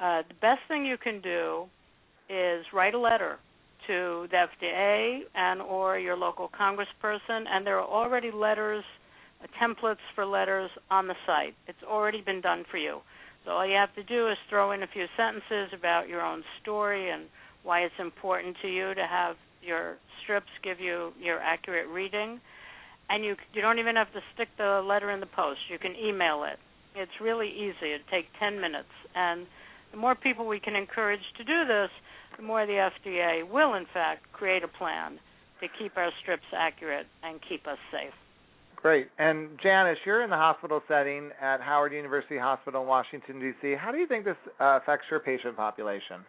uh, the best thing you can do is write a letter to the FDA and or your local congressperson, and there are already letters, uh, templates for letters on the site. It's already been done for you. So all you have to do is throw in a few sentences about your own story and why it's important to you to have your strips give you your accurate reading. And you you don't even have to stick the letter in the post. You can email it. It's really easy. It takes 10 minutes. And the more people we can encourage to do this, the more the FDA will, in fact, create a plan to keep our strips accurate and keep us safe. Great. And Janice, you're in the hospital setting at Howard University Hospital in Washington, D.C. How do you think this uh, affects your patient population?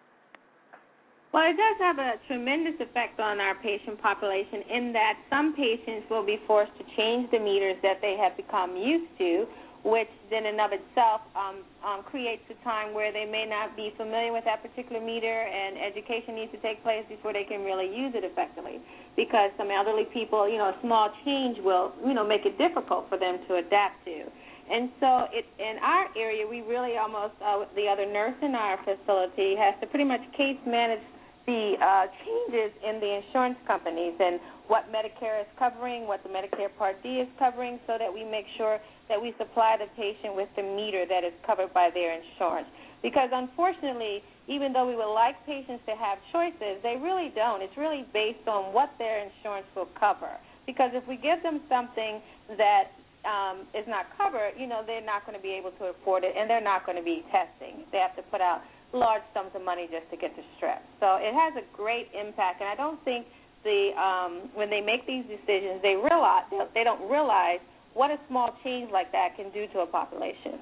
Well, it does have a tremendous effect on our patient population in that some patients will be forced to change the meters that they have become used to, which then in of itself um, um, creates a time where they may not be familiar with that particular meter, and education needs to take place before they can really use it effectively. Because some elderly people, you know, a small change will, you know, make it difficult for them to adapt to. And so, it, in our area, we really almost uh, the other nurse in our facility has to pretty much case manage the uh, changes in the insurance companies and what Medicare is covering, what the Medicare Part D is covering, so that we make sure that we supply the patient with the meter that is covered by their insurance. Because unfortunately, even though we would like patients to have choices, they really don't. It's really based on what their insurance will cover. Because if we give them something that um, is not covered, you know, they're not going to be able to afford it, and they're not going to be testing. They have to put out large sums of money just to get the strip. So it has a great impact, and I don't think the um, when they make these decisions, they realize they don't realize what a small change like that can do to a population.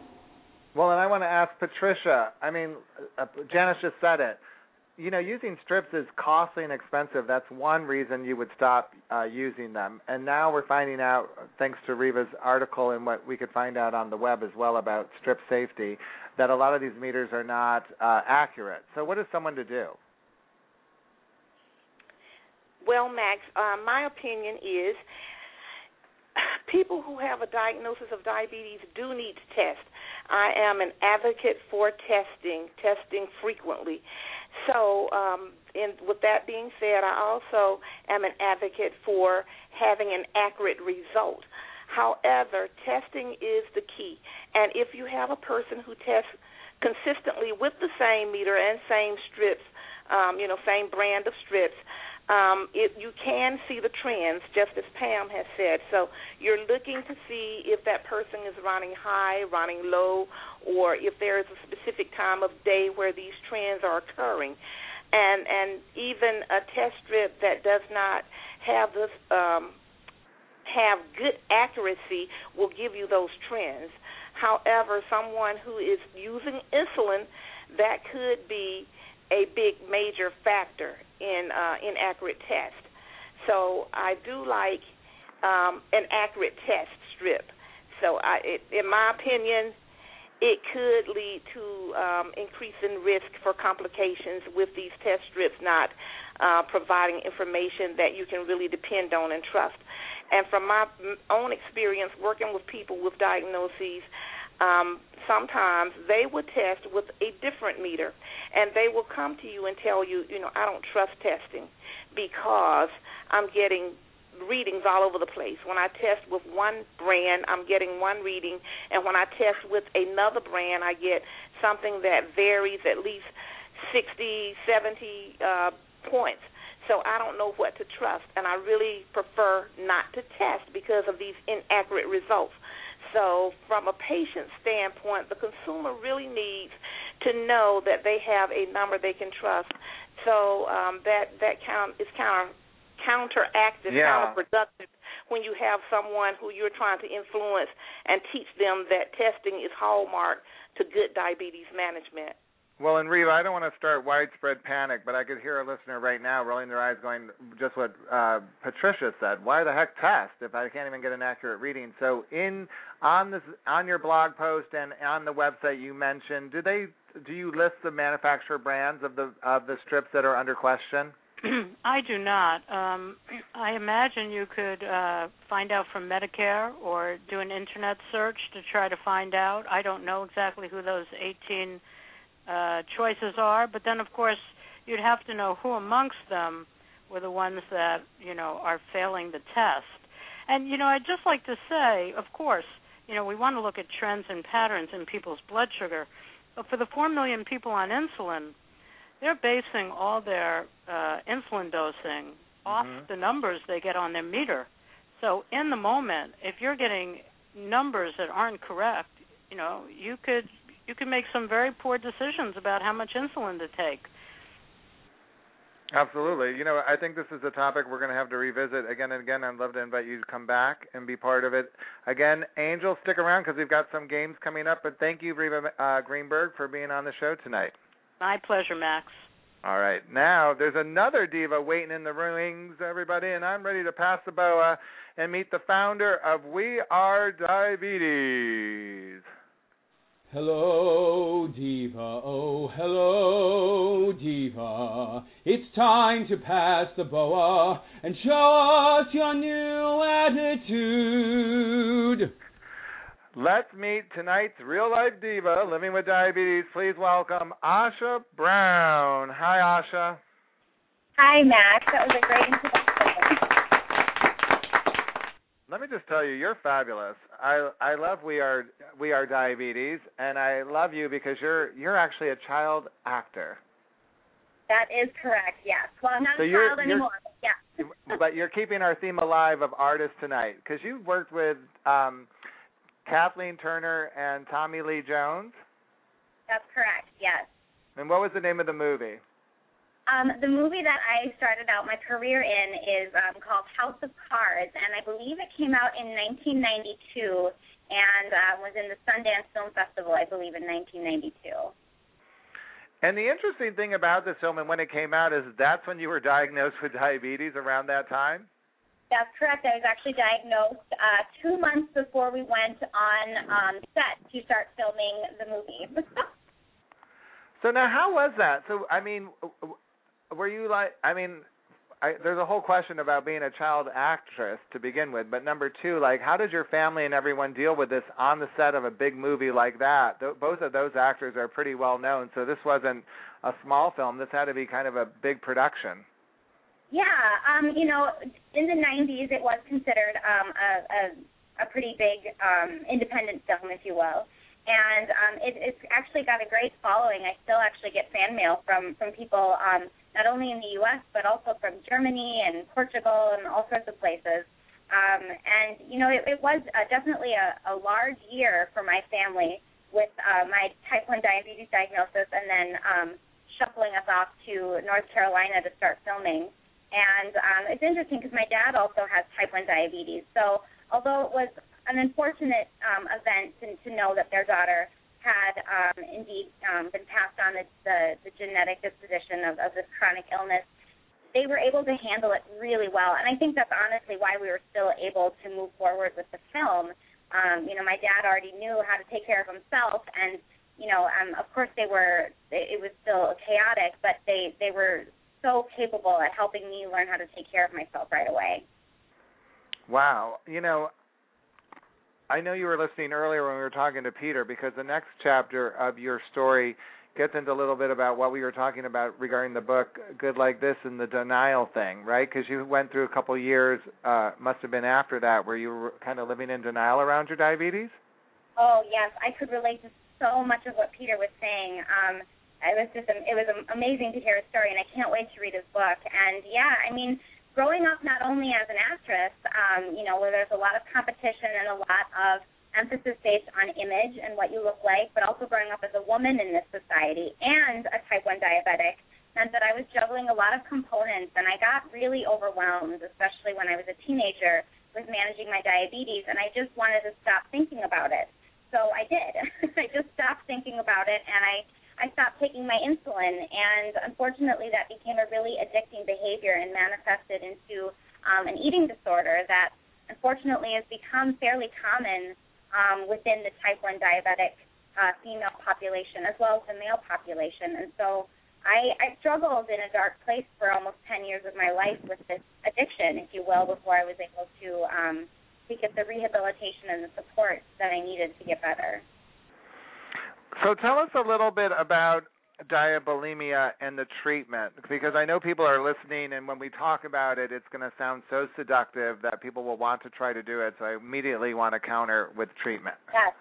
Well, and I want to ask Patricia. I mean, uh, Janice just said it you know, using strips is costly and expensive. That's one reason you would stop uh, using them. And now we're finding out, thanks to Riva's article and what we could find out on the web as well about strip safety, that a lot of these meters are not uh, accurate. So, what is someone to do? Well, Max, uh, my opinion is people who have a diagnosis of diabetes do need to test. I am an advocate for testing, testing frequently. So, um, and with that being said, I also am an advocate for having an accurate result. However, testing is the key. And if you have a person who tests consistently with the same meter and same strips, um, you know, same brand of strips, um, it, you can see the trends, just as Pam has said. So you're looking to see if that person is running high, running low, or if there is a specific time of day where these trends are occurring. And and even a test strip that does not have this um, have good accuracy will give you those trends. However, someone who is using insulin, that could be a big major factor in uh, inaccurate test. So I do like um, an accurate test strip. So I, it, in my opinion, it could lead to um, increasing risk for complications with these test strips not uh, providing information that you can really depend on and trust. And from my own experience working with people with diagnoses, um, sometimes they would test with a different meter, and they will come to you and tell you, you know, I don't trust testing because I'm getting readings all over the place. When I test with one brand, I'm getting one reading, and when I test with another brand, I get something that varies at least 60, 70 uh, points. So I don't know what to trust, and I really prefer not to test because of these inaccurate results. So, from a patient standpoint, the consumer really needs to know that they have a number they can trust. So um, that that count is counter counteractive, yeah. counterproductive when you have someone who you're trying to influence and teach them that testing is hallmark to good diabetes management. Well, and Riva, I don't want to start widespread panic, but I could hear a listener right now rolling their eyes, going, just what uh, Patricia said. Why the heck test if I can't even get an accurate reading? So, in on this on your blog post and on the website you mentioned, do they do you list the manufacturer brands of the of the strips that are under question? I do not. Um, I imagine you could uh, find out from Medicare or do an internet search to try to find out. I don't know exactly who those 18 uh, choices are, but then of course you'd have to know who amongst them were the ones that you know are failing the test. And you know, I'd just like to say, of course, you know, we want to look at trends and patterns in people's blood sugar, but for the 4 million people on insulin, they're basing all their uh, insulin dosing off Mm-hmm. the numbers they get on their meter. So in the moment, if you're getting numbers that aren't correct, you know, you could you can make some very poor decisions about how much insulin to take. Absolutely. You know, I think this is a topic we're going to have to revisit again and again. I'd love to invite you to come back and be part of it. Again, Angel, stick around because we've got some games coming up. But thank you, Riva uh, Greenberg, for being on the show tonight. My pleasure, Max. All right. Now, there's another diva waiting in the wings, everybody, and I'm ready to pass the boa and meet the founder of We Are Diabetes. Hello, Diva. Oh, hello, Diva. It's time to pass the boa and show us your new attitude. Let's meet tonight's real life diva living with diabetes. Please welcome Asha Brown. Hi, Asha. Hi, Max. That was a great introduction. Let me just tell you, you're fabulous. I I love we are we are diabetes, and I love you because you're you're actually a child actor. That is correct. Yes. Well, I'm not So a you're- child you're- anymore. but Yeah. but you're keeping our theme alive of artists tonight because you've worked with um, Kathleen Turner and Tommy Lee Jones. That's correct. Yes. And what was the name of the movie? Um, the movie that I started out my career in is um, called House of Cards, and I believe it came out in 1992 and uh, was in the Sundance Film Festival, I believe, in 1992. And the interesting thing about this film and when it came out is that's when you were diagnosed with diabetes around that time. That's correct. I was actually diagnosed uh, two months before we went on um, set to start filming the movie. So now, how was that? So I mean, were you like? I mean, I, there's a whole question about being a child actress to begin with, but number two, like, how did your family and everyone deal with this on the set of a big movie like that? Th- both of those actors are pretty well known, so this wasn't a small film. This had to be kind of a big production. Yeah, um, you know, in the '90s, it was considered um, a, a a pretty big um, independent film, if you will, and um, it, it's actually got a great following. I still actually get fan mail from from people um, not only in the U.S. but also from Germany and Portugal and all sorts of places. Um, and you know, it, it was uh, definitely a, a large year for my family with uh, my type 1 diabetes diagnosis, and then um, shuffling us off to North Carolina to start filming. And um, it's interesting because my dad also has type 1 diabetes. So although it was an unfortunate um, event to, to know that their daughter had um, indeed um, been passed on the, the, the genetic disposition of, of this chronic illness, they were able to handle it really well. And I think that's honestly why we were still able to move forward with the film. Um, you know, my dad already knew how to take care of himself, and you know, um, of course they were. It was still chaotic, but they they were so capable at helping me learn how to take care of myself right away. Wow. You know, I know you were listening earlier when we were talking to Peter because the next chapter of your story gets into a little bit about what we were talking about regarding the book Good Like This and the denial thing, right? Because you went through a couple of years, uh, must have been after that, where you were kind of living in denial around your diabetes. Oh yes, I could relate to so much of what Peter was saying. Um, it was just it was amazing to hear his story, and I can't wait to read his book. And yeah, I mean, growing up not only as an actress, um, you know, where there's a lot of competition and a lot of emphasis based on image and what you look like, but also growing up as a woman in this society and a type 1 diabetic meant that I was juggling a lot of components and I got really overwhelmed, especially when I was a teenager with managing my diabetes and I just wanted to stop thinking about it. So I did. I just stopped thinking about it and I I stopped taking my insulin, and unfortunately, that became a really addicting behavior and manifested into um, an eating disorder that unfortunately has become fairly common um, within the type 1 diabetic uh, female population as well as the male population. And so I, I struggled in a dark place for almost 10 years of my life with this addiction, if you will, before I was able to um, to get the rehabilitation and the support that I needed to get better. So tell us a little bit about diabulimia and the treatment because I know people are listening and when we talk about it it's going to sound so seductive that people will want to try to do it so I immediately want to counter with treatment. Yes.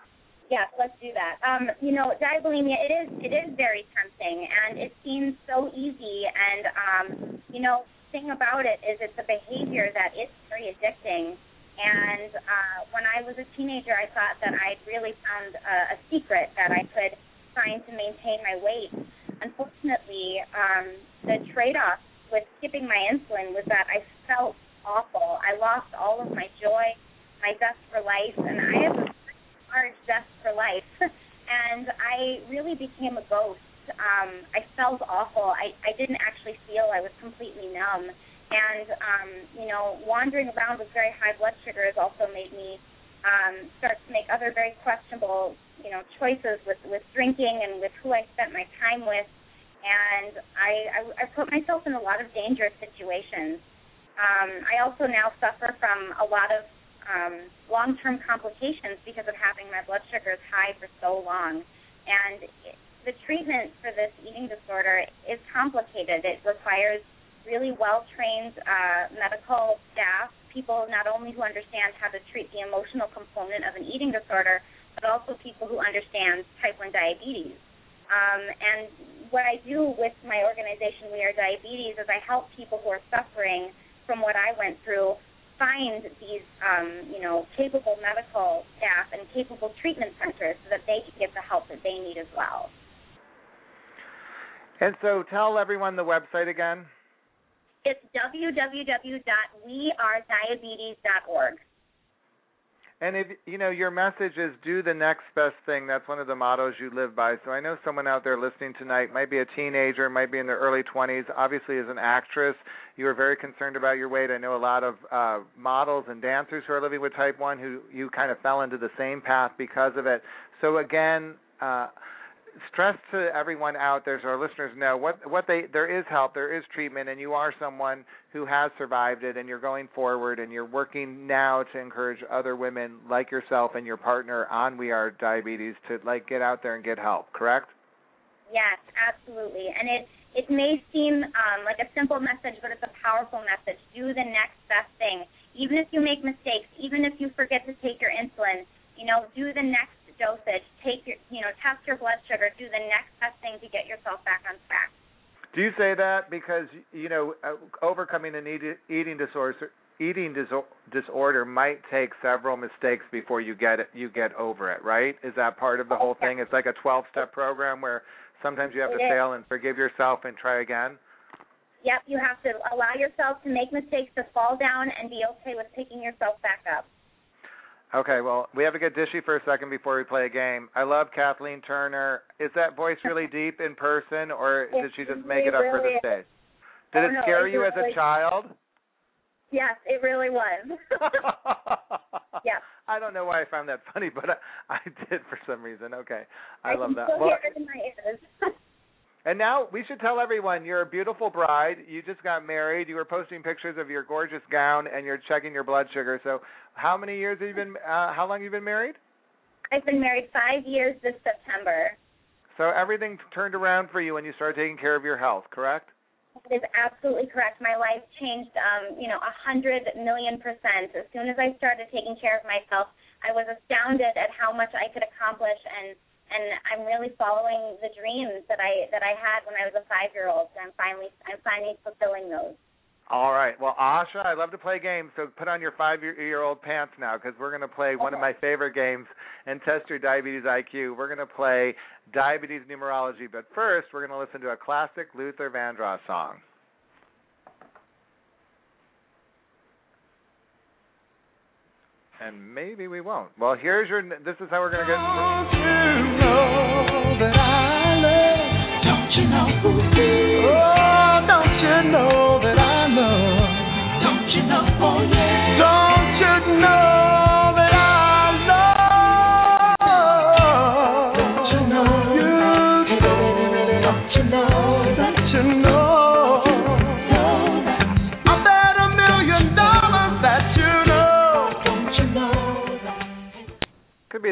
Yes, let's do that. Um, you know, diabulimia it is it is very tempting and it seems so easy and um, you know, thing about it is it's a behavior that is very addicting and uh, I was a teenager, I thought that I'd really found a, a secret that I could find to maintain my weight. Unfortunately, um, the trade-off with skipping my insulin was that I felt awful. I lost all of my joy, my zest for life, and I have a large zest for life. and I really became a ghost. Um, I felt awful. I, I didn't actually feel. I was completely numb and um, you know, wandering around with very high blood sugar has also made me um, start to make other very questionable, you know, choices with with drinking and with who I spent my time with, and I I, I put myself in a lot of dangerous situations. Um, I also now suffer from a lot of um, long-term complications because of having my blood sugars high for so long, and the treatment for this eating disorder is complicated. It requires really well trained uh, medical staff, people not only who understand how to treat the emotional component of an eating disorder, but also people who understand type 1 diabetes. Um, and what I do with my organization, We Are Diabetes, is I help people who are suffering from what I went through find these, um, you know, capable medical staff and capable treatment centers so that they can get the help that they need as well. And so, tell everyone the website again. It's www.wearediabetes.org. And if you know your message is do the next best thing, that's one of the mottos you live by. So I know someone out there listening tonight might be a teenager, might be in their early 20s. Obviously, as an actress, you are very concerned about your weight. I know a lot of uh, models and dancers who are living with type 1 who you kind of fell into the same path because of it. So again, uh, stress to everyone out there so our listeners know what what they there is help there is treatment and you are someone who has survived it and you're going forward and you're working now to encourage other women like yourself and your partner on we are diabetes to like get out there and get help correct? Yes absolutely. And it it may seem um, like a simple message but it's a powerful message. Do the next best thing. Even if you make mistakes even if you forget to take your insulin you know do the next dosage, take your, you know, test your blood sugar, do the next best thing to get yourself back on track. Do you say that because you know uh, overcoming an eat, eating disorder eating disorder might take several mistakes before you get it, you get over it, right? Is that part of the whole thing? It's like a 12-step program where sometimes you have to fail and forgive yourself and try again. Yep, you have to allow yourself to make mistakes, to fall down, and be okay with picking yourself back up. Okay, well, we have to get dishy for a second before we play a game. I love Kathleen Turner. Is that voice really deep in person, or did she just make it up really for the stage? Did oh, it no, scare it you as a child? Yes, it really was. yeah. I don't know why I found that funny, but I, I did for some reason. Okay, I, I love that. Still well, And now we should tell everyone you're a beautiful bride. You just got married. You were posting pictures of your gorgeous gown, and you're checking your blood sugar. So, how many years have you been? Uh, how long have you been married? I've been married five years this September. So everything turned around for you when you started taking care of your health, correct? That is absolutely correct. My life changed, um, you know, a hundred million percent. As soon as I started taking care of myself, I was astounded at how much I could accomplish and and I'm really following the dreams that I that I had when I was a five year old. So I'm finally I'm finally fulfilling those. All right. Well, Asha, I love to play games, so put on your five-year-old pants now because we're going to play one of my favorite games and test your diabetes IQ. We're going to play diabetes numerology, but first we're going to listen to a classic Luther Vandross song. And maybe we won't. Well, here's your. This is how we're gonna get.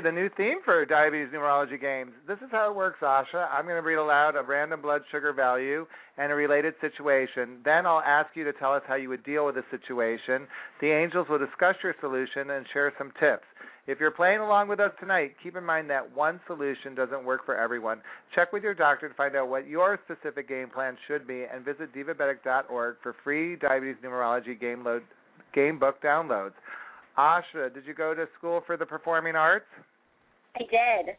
The new theme for diabetes numerology games. This is how it works, Asha. I'm going to read aloud a random blood sugar value and a related situation. Then I'll ask you to tell us how you would deal with the situation. The angels will discuss your solution and share some tips. If you're playing along with us tonight, keep in mind that one solution doesn't work for everyone. Check with your doctor to find out what your specific game plan should be and visit divabetics.org for free diabetes numerology game load game book downloads. Asha, did you go to school for the performing arts? I did.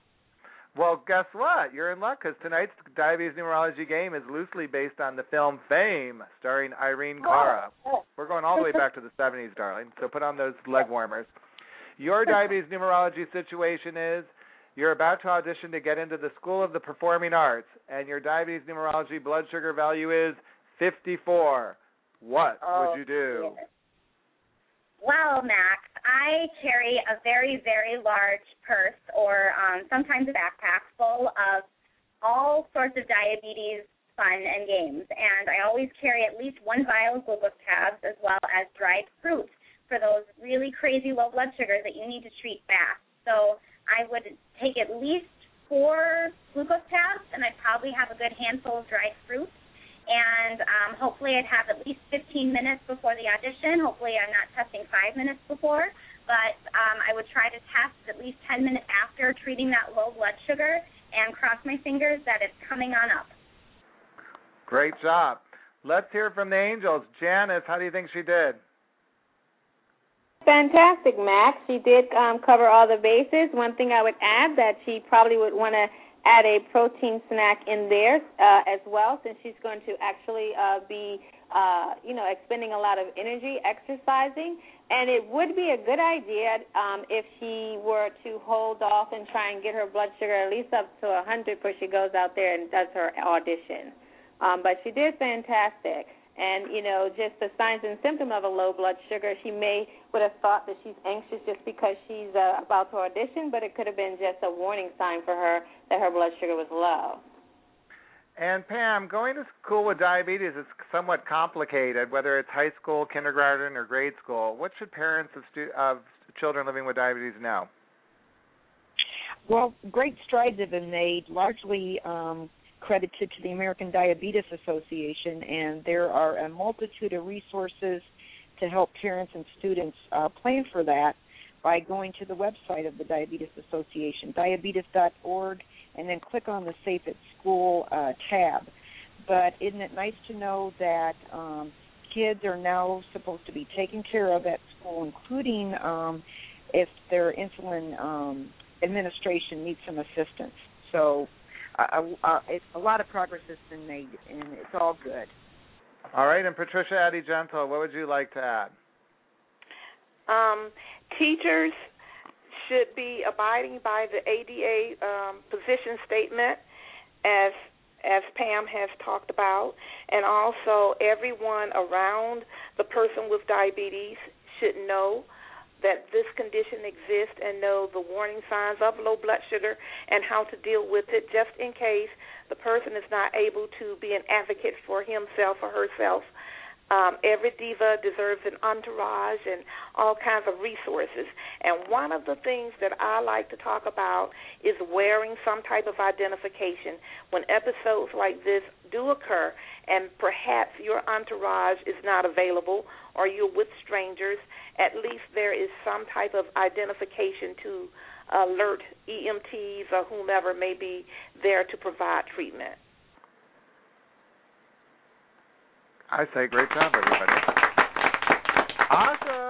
Well, guess what? You're in luck because tonight's diabetes numerology game is loosely based on the film Fame, starring Irene Cara. Oh. oh. We're going all the way back to the 70s, darling. So put on those leg warmers. Your diabetes numerology situation is you're about to audition to get into the School of the Performing Arts, and your diabetes numerology blood sugar value is 54. What Oh, would you do? Well, Max, I carry a very, very large purse or um, sometimes a backpack full of all sorts of diabetes fun and games. And I always carry at least one vial of glucose tabs as well as dried fruit for those really crazy low blood sugars that you need to treat fast. So I would take at least four glucose tabs, and I'd probably have a good handful of dried fruit and um, hopefully I'd have at least 15 minutes before the audition. Hopefully I'm not testing five minutes before, but um, I would try to test at least 10 minutes after treating that low blood sugar and cross my fingers that it's coming on up. Great job. Let's hear from the angels. Janice, how do you think she did? Fantastic, Max. She did um, cover all the bases. One thing I would add that she probably would want to add a protein snack in there uh, as well, since she's going to actually uh, be, uh, you know, expending a lot of energy exercising. And it would be a good idea um, if she were to hold off and try and get her blood sugar at least up to 100 before she goes out there and does her audition. Um, but she did fantastic. And, you know, just the signs and symptoms of a low blood sugar, she may would have thought that she's anxious just because she's uh, about to audition, but it could have been just a warning sign for her that her blood sugar was low. And Pam, going to school with diabetes is somewhat complicated, whether it's high school, kindergarten, or grade school. What should parents of, stu- of children living with diabetes know? Well, great strides have been made, largely um, credited to the American Diabetes Association, and there are a multitude of resources to help parents and students uh, plan for that by going to the website of the Diabetes Association, diabetes.org, and then click on the Safe at School uh, tab. But isn't it nice to know that um, kids are now supposed to be taken care of at school, including um, if their insulin um, administration needs some assistance? So uh, uh, it, a lot of progress has been made, and it's all good. All right, and Patricia Addie-Gentle, what would you like to add? Um, teachers should be abiding by the ADA um, position statement, as as Pam has talked about, and also everyone around the person with diabetes should know that this condition exists and know the warning signs of low blood sugar and how to deal with it just in case the person is not able to be an advocate for himself or herself. Um, every diva deserves an entourage and all kinds of resources. And one of the things that I like to talk about is wearing some type of identification when episodes like this do occur and perhaps your entourage is not available or you're with strangers, at least there is some type of identification to alert EMTs or whomever may be there to provide treatment. I say great job, everybody. Awesome.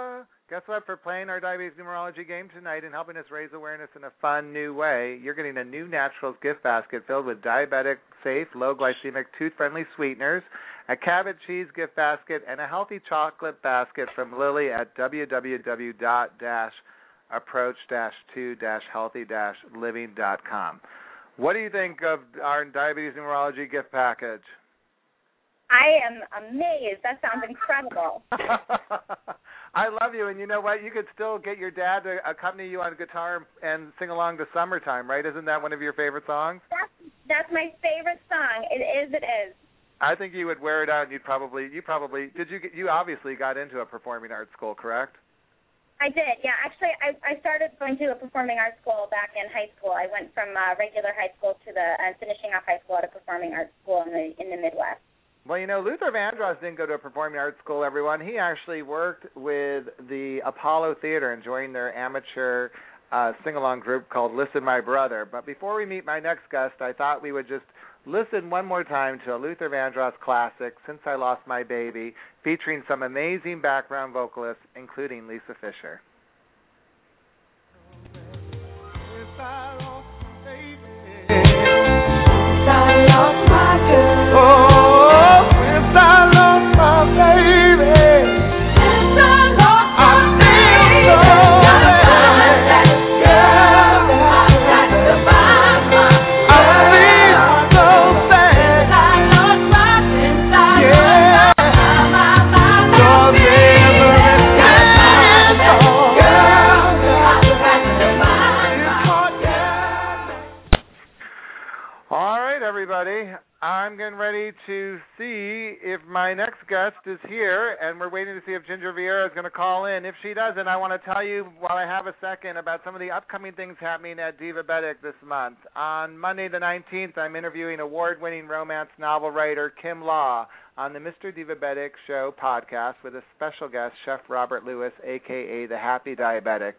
Guess what? For playing our diabetes numerology game tonight and helping us raise awareness in a fun new way, you're getting a NuNaturals gift basket filled with diabetic, safe, low glycemic, tooth friendly sweeteners, a cabbage cheese gift basket, and a healthy chocolate basket from Lily at www.approach-2-healthy-living.com. What do you think of our diabetes numerology gift package? I am amazed. That sounds incredible. I love you, and you know what? You could still get your dad to accompany you on guitar and sing along to "Summertime," right? Isn't that one of your favorite songs? That's that's my favorite song. It is. It is. I think you would wear it out, and you'd probably, you probably, did you get? You obviously got into a performing arts school, correct? I did, yeah. Actually, I I started going to a performing arts school back in high school. I went from uh, regular high school to the uh, finishing off high school at a performing arts school in the in the Midwest. Well, you know, Luther Vandross didn't go to a performing arts school, everyone. He actually worked with the Apollo Theater and joined their amateur uh, sing along group called Listen My Brother. But before we meet my next guest, I thought we would just listen one more time to a Luther Vandross classic, Since I Lost My Baby, featuring some amazing background vocalists, including Lisa Fischer. I'm getting ready to see if my next guest is here, and we're waiting to see if Ginger Vieira is going to call in. If she doesn't, I want to tell you while I have a second about some of the upcoming things happening at Divabetic this month. On Monday the 19th, I'm interviewing award-winning romance novel writer Kim Law on the Mr. Divabetic Show podcast with a special guest, Chef Robert Lewis, aka the Happy Diabetic.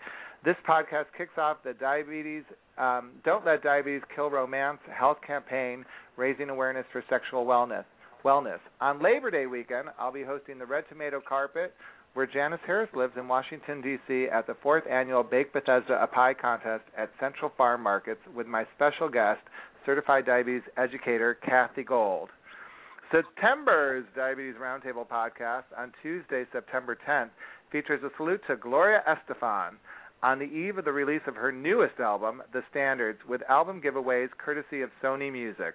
This podcast kicks off the Diabetes um, Don't Let Diabetes Kill Romance health campaign, raising awareness for sexual wellness. Wellness. On Labor Day weekend, I'll be hosting the Red Tomato Carpet, where Janice Harris lives in Washington, D.C., at the fourth annual Bake Bethesda a Pie contest at Central Farm Markets with my special guest, certified diabetes educator Kathy Gold. September's Diabetes Roundtable podcast on Tuesday, September 10th, features a salute to Gloria Estefan on the eve of the release of her newest album, The Standards, with album giveaways courtesy of Sony Music.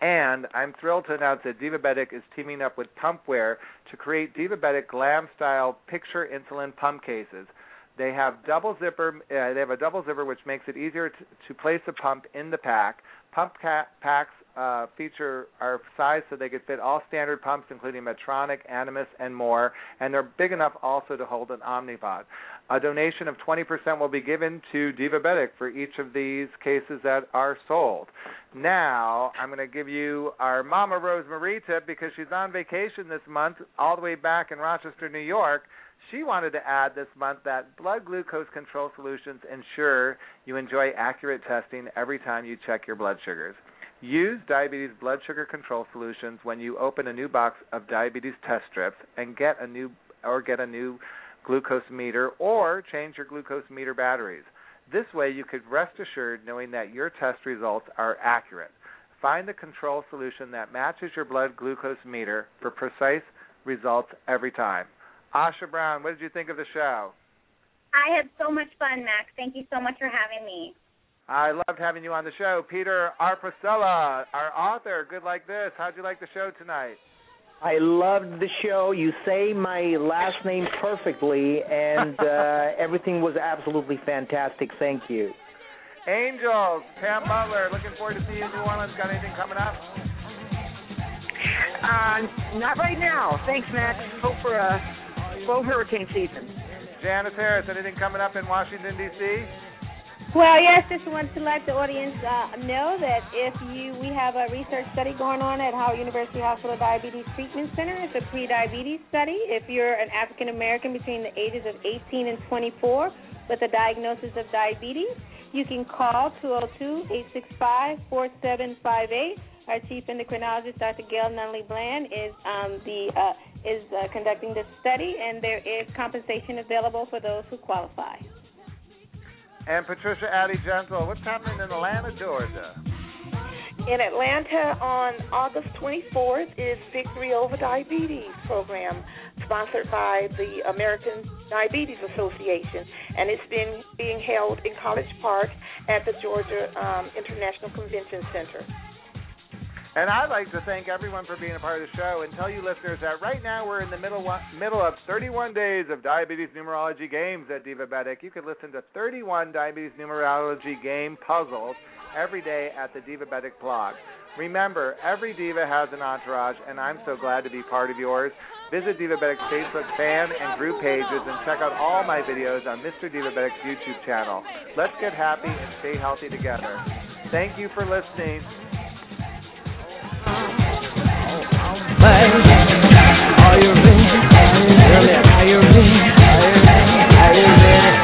And I'm thrilled to announce that Divabetic is teaming up with Pumpware to create Divabetic glam style picture insulin pump cases. They have double zipper. Uh, they have a double zipper, which makes it easier to, to place a pump in the pack. Pump ca- packs uh, feature are sized so they could fit all standard pumps, including Medtronic, Animas, and more, and they're big enough also to hold an Omnipod. A donation of 20% will be given to Divabetic for each of these cases that are sold. Now, I'm going to give you our Mama Rose Marie tip because she's on vacation this month, all the way back in Rochester, New York. She wanted to add this month that blood glucose control solutions ensure you enjoy accurate testing every time you check your blood sugars. Use diabetes blood sugar control solutions when you open a new box of diabetes test strips and get a new or get a new glucose meter or change your glucose meter batteries. This way you could rest assured knowing that your test results are accurate. Find the control solution that matches your blood glucose meter for precise results every time. Asha Brown, what did you think of the show? I had so much fun, Max. Thank you so much for having me. I loved having you on the show. Peter Arpesella, our author, Good Like This. How'd you like the show tonight? I loved the show. You say my last name perfectly, and uh, everything was absolutely fantastic. Thank you. Angels, Pam Butler, looking forward to seeing you in New Orleans. Got anything coming up? Uh, not right now. Thanks, Max. Hope for a slow hurricane season. Janice Harris, anything coming up in Washington, D.C.? Well, yes, just want to let the audience uh, know that if you we have a research study going on at Howard University Hospital Diabetes Treatment Center. It's a pre-diabetes study. If you're an African American between the ages of 18 and 24 with a diagnosis of diabetes, you can call 202-865-4758. Our chief endocrinologist, Dr. Gail Nunlee-Bland, is um, the uh, is uh, conducting this study, and there is compensation available for those who qualify. And Patricia Addie-Gentle, what's happening in Atlanta, Georgia? In Atlanta on August 24th is Victory Over Diabetes program sponsored by the American Diabetes Association, and it's been being held in College Park at the Georgia um, International Convention Center. And I'd like to thank everyone for being a part of the show and tell you listeners that right now we're in the middle middle of 31 days of diabetes numerology games at Divabetic. You can listen to 31 diabetes numerology game puzzles every day at the Divabetic blog. Remember, every diva has an entourage, and I'm so glad to be part of yours. Visit Divabetic's Facebook fan and group pages and check out all my videos on Mr. Divabetic's YouTube channel. Let's get happy and stay healthy together. Thank you for listening. Are you ready? Are you ready? Are you ready?